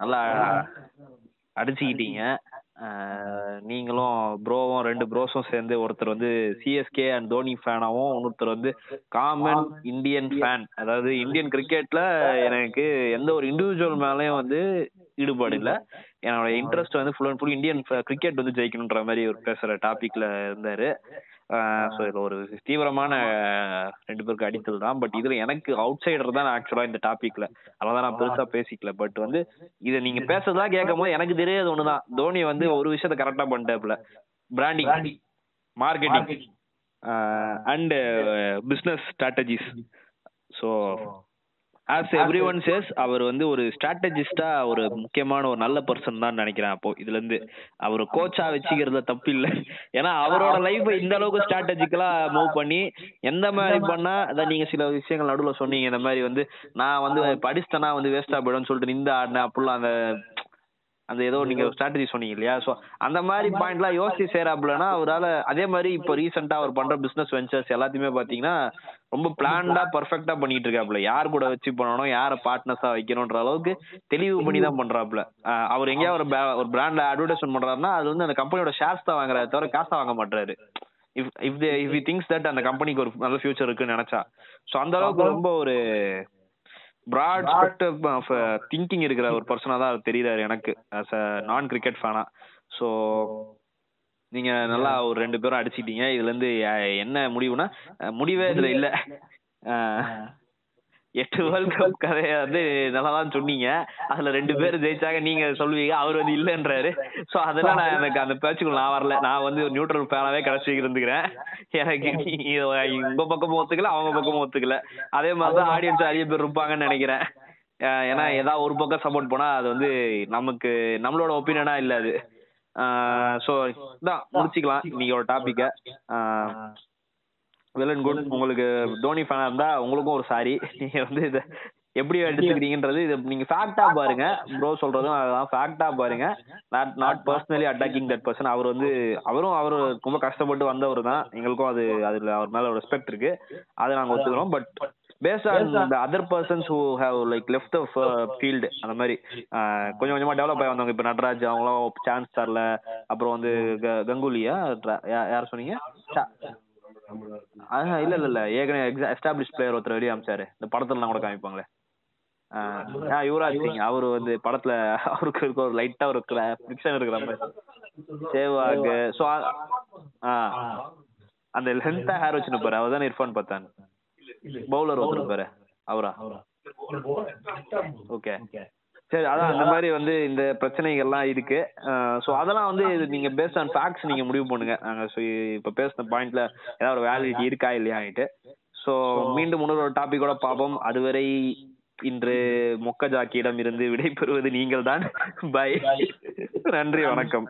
நல்லா அடிச்சுக்கிட்டீங்க. நீங்களும் ப்ரோவும் ரெண்டு ப்ரோஸும் சேர்ந்து ஒருத்தர் வந்து சிஎஸ்கே அண்ட் தோனி ஃபேனாவும் இன்னொருத்தர் வந்து காமன் இந்தியன் ஃபேன் அதாவது இந்தியன் கிரிக்கெட்ல எனக்கு எந்த ஒரு இண்டிவிஜுவல் மேலேயும் வந்து ஈடுபாடு இல்லை. என்னோட இன்ட்ரெஸ்ட் வந்து full and full Indian cricket வந்து ஜெயிக்கணுன்ற மாதிரி ஒரு பேசுற டாபிக்ல இருந்தாரு. ஸோ இதுல ஒரு தீவிரமான ரெண்டு பேருக்கு அடித்தல் தான். பட் இதுல எனக்கு அவுட் சைடர் தான் ஆக்சுவலா இந்த டாபிக்ல அதனால நான் பெருசா பேசிக்கல. பட் வந்து இதை நீங்க பேசுறதா கேட்கும் போது எனக்கு தெரியாது ஒண்ணுதான். தோனி வந்து ஒரு விஷயத்த கரெக்டா பண்ணிட்டாப்ல branding marketing and business strategies so as every one says அவர் வந்து ஒரு ஸ்ட்ராட்டஜிஸ்டா ஒரு முக்கியமான ஒரு நல்ல பர்சன் தான் நினைக்கிறேன் அப்போ. இதுல இருந்து அவர் கோச்சா வச்சுக்கிறதுல தப்பு இல்ல. ஏன்னா அவரோட லைஃப் இந்த அளவுக்கு ஸ்ட்ராட்டஜிக்கலா மூவ் பண்ணி எந்த மாதிரி பண்ணா அதான் நீங்க சில விஷயங்கள் நடுவுல சொன்னீங்க. இந்த மாதிரி வந்து நான் வந்து படிச்சிட்டேன்னா வந்து வேஸ்டா போயிடும்னு சொல்லிட்டு நின்று ஆடினேன். அப்படிலாம் அந்த அந்த ஏதோ நீங்க ஸ்ட்ராட்டஜி சொன்னீங்க இல்லையா? சோ அந்த மாதிரி பாயிண்ட்லாம் யோசிச்சு சேராப்புலன்னா அவரால அதே மாதிரி இப்போ ரீசெண்டா அவர் பண்ற பிசினஸ் வெஞ்சர்ஸ் எல்லாத்தையுமே பாத்தீங்கன்னா ரொம்ப பிளான்டா பர்ஃபெக்டா பண்ணிட்டு இருக்காப்புல. யார் கூட வச்சு பண்ணணும் யார பார்ட்னர்ஸா வைக்கணும்ன்ற அளவுக்கு தெளிவு பண்ணி தான் பண்றாப்புல. அஹ் அவர் எங்கேயா ஒரு ஒரு பிராண்ட்ல அட்வர்டைஸ்மெண்ட் பண்றாருன்னா அது வந்து அந்த கம்பெனியோட ஷேர்ஸ் தான் வாங்குறாரு தவிர காசா வாங்க மாட்டாரு if if they if things that அந்த கம்பெனிக்கு ஒரு நல்ல ஃபியூச்சர் இருக்குன்னு நினைச்சா. சோ அந்த அளவுக்கு ரொம்ப ஒரு பிராட் ஸ்பெக்டிவ் ஆஃப் திங்கிங் இருக்கிற ஒரு பர்சனா தான் அவர் தெரியுறாரு எனக்கு ஆஸ் அ நான் கிரிக்கெட் ஃபேனா ஸோ நீங்க நல்லா ஒரு ரெண்டு பேரும் அடிச்சிட்டீங்க இதுல இருந்து என்ன முடிவுனா முடிவே இதுல இல்ல. எட்டு வேர்ல்ட் கப் கதைய வந்து நல்லா தான் சொன்னீங்க. அதுல ரெண்டு பேர் ஜெயிச்சாங்க. நீங்க சொல்லுவீங்க அவர் வந்து இல்லன்றாரு. சோ அதெல்லாம் நான் எனக்கு அந்த பேச்சுக்குள்ள நான் வரல. நான் வந்து ஒரு நியூட்ரல் ஃபேனாவே கடைசி இருந்துக்கிறேன். எனக்கு உங்க பக்கமும் ஒத்துக்கல அவங்க பக்கமும் ஒத்துக்கல. அதே மாதிரி தான் ஆடியன்ஸ் நிறைய பேர் இருப்பாங்கன்னு நினைக்கிறேன். ஏன்னா ஏதாவது ஒரு பக்கம் சப்போர்ட் பண்ணா அது வந்து நமக்கு நம்மளோட ஒப்பீனியனா இல்ல அது. ஸோ இதான் முடிச்சுக்கலாம். இன்னைக்கோட டாபிக்க வெல் அண்ட் குட் உங்களுக்கு தோனி ஃபேனா இருந்தா உங்களுக்கும் ஒரு சாரி. நீங்க வந்து இத எப்படி எடுத்துக்கிறீங்கன்றது இது நீங்க ஃபேக்டா பாருங்க. ப்ரோ சொல்றதும் அதான் ஃபேக்டா பாருங்க. Not not personally attacking that person அவர் வந்து அவரும் அவர் ரொம்ப கஷ்டப்பட்டு வந்தவர் தான். எங்களுக்கும் அது அதுல அவர் மேல ஒரு ரெஸ்பெக்ட் இருக்கு. அதை நாங்க ஒத்துக்கிறோம். But based on the other persons who have like left the field அந்த மாதிரி ஆஹ் கொஞ்சம் கொஞ்சமா டெவலப் ஆகி வந்தவங்க இப்ப நட்ராஜ் அவங்களும் சான்ஸ் தரல. அப்புறம் வந்து கங்குலியா யார் சொன்னீங்க? இல்ல இல்ல இல்ல. ஏற்கனவே எஸ்டாப்ளிஷ் பிளேயர் ஒருத்தர் வெளியே அமிச்சாரு. இந்த படத்துல கூட காமிப்பாங்களே. யுவராஜ் சிங். அவரு வந்து படத்துல அவருக்கு இருக்க ஒரு லைட்டா ஒரு ஃபிக்ஷன் இருக்கிற மாதிரி. சேவாக் சோ அந்த லென்த்தா ஹேர் வச்சுன்னு பாரு அவர் தான் இர்ஃபான் பத்தான். பவுலர் ஒருத்தர் பாரு அவரா? ஓகே சரி அதான் அந்த மாதிரி வந்து இந்த பிரச்சனைகள்லாம் இருக்கு. ஸோ அதெல்லாம் வந்து நீங்க பேஸ்ட் ஆன் ஃபேக்ட்ஸ் நீங்க முடிவு பண்ணுங்க. நாங்க so இப்ப பேசின பாயிண்ட்ல ஏதாவது ஒரு வேலிடிட்டி இருக்கா இல்லையான்ட்டு ஸோ மீண்டும் இன்னொரு டாபிக்கோட பார்ப்போம். அதுவரை இன்று மொக்க ஜாக்கியிடம் இருந்து விடைபெறுவது நீங்கள் தான் பை நன்றி வணக்கம்.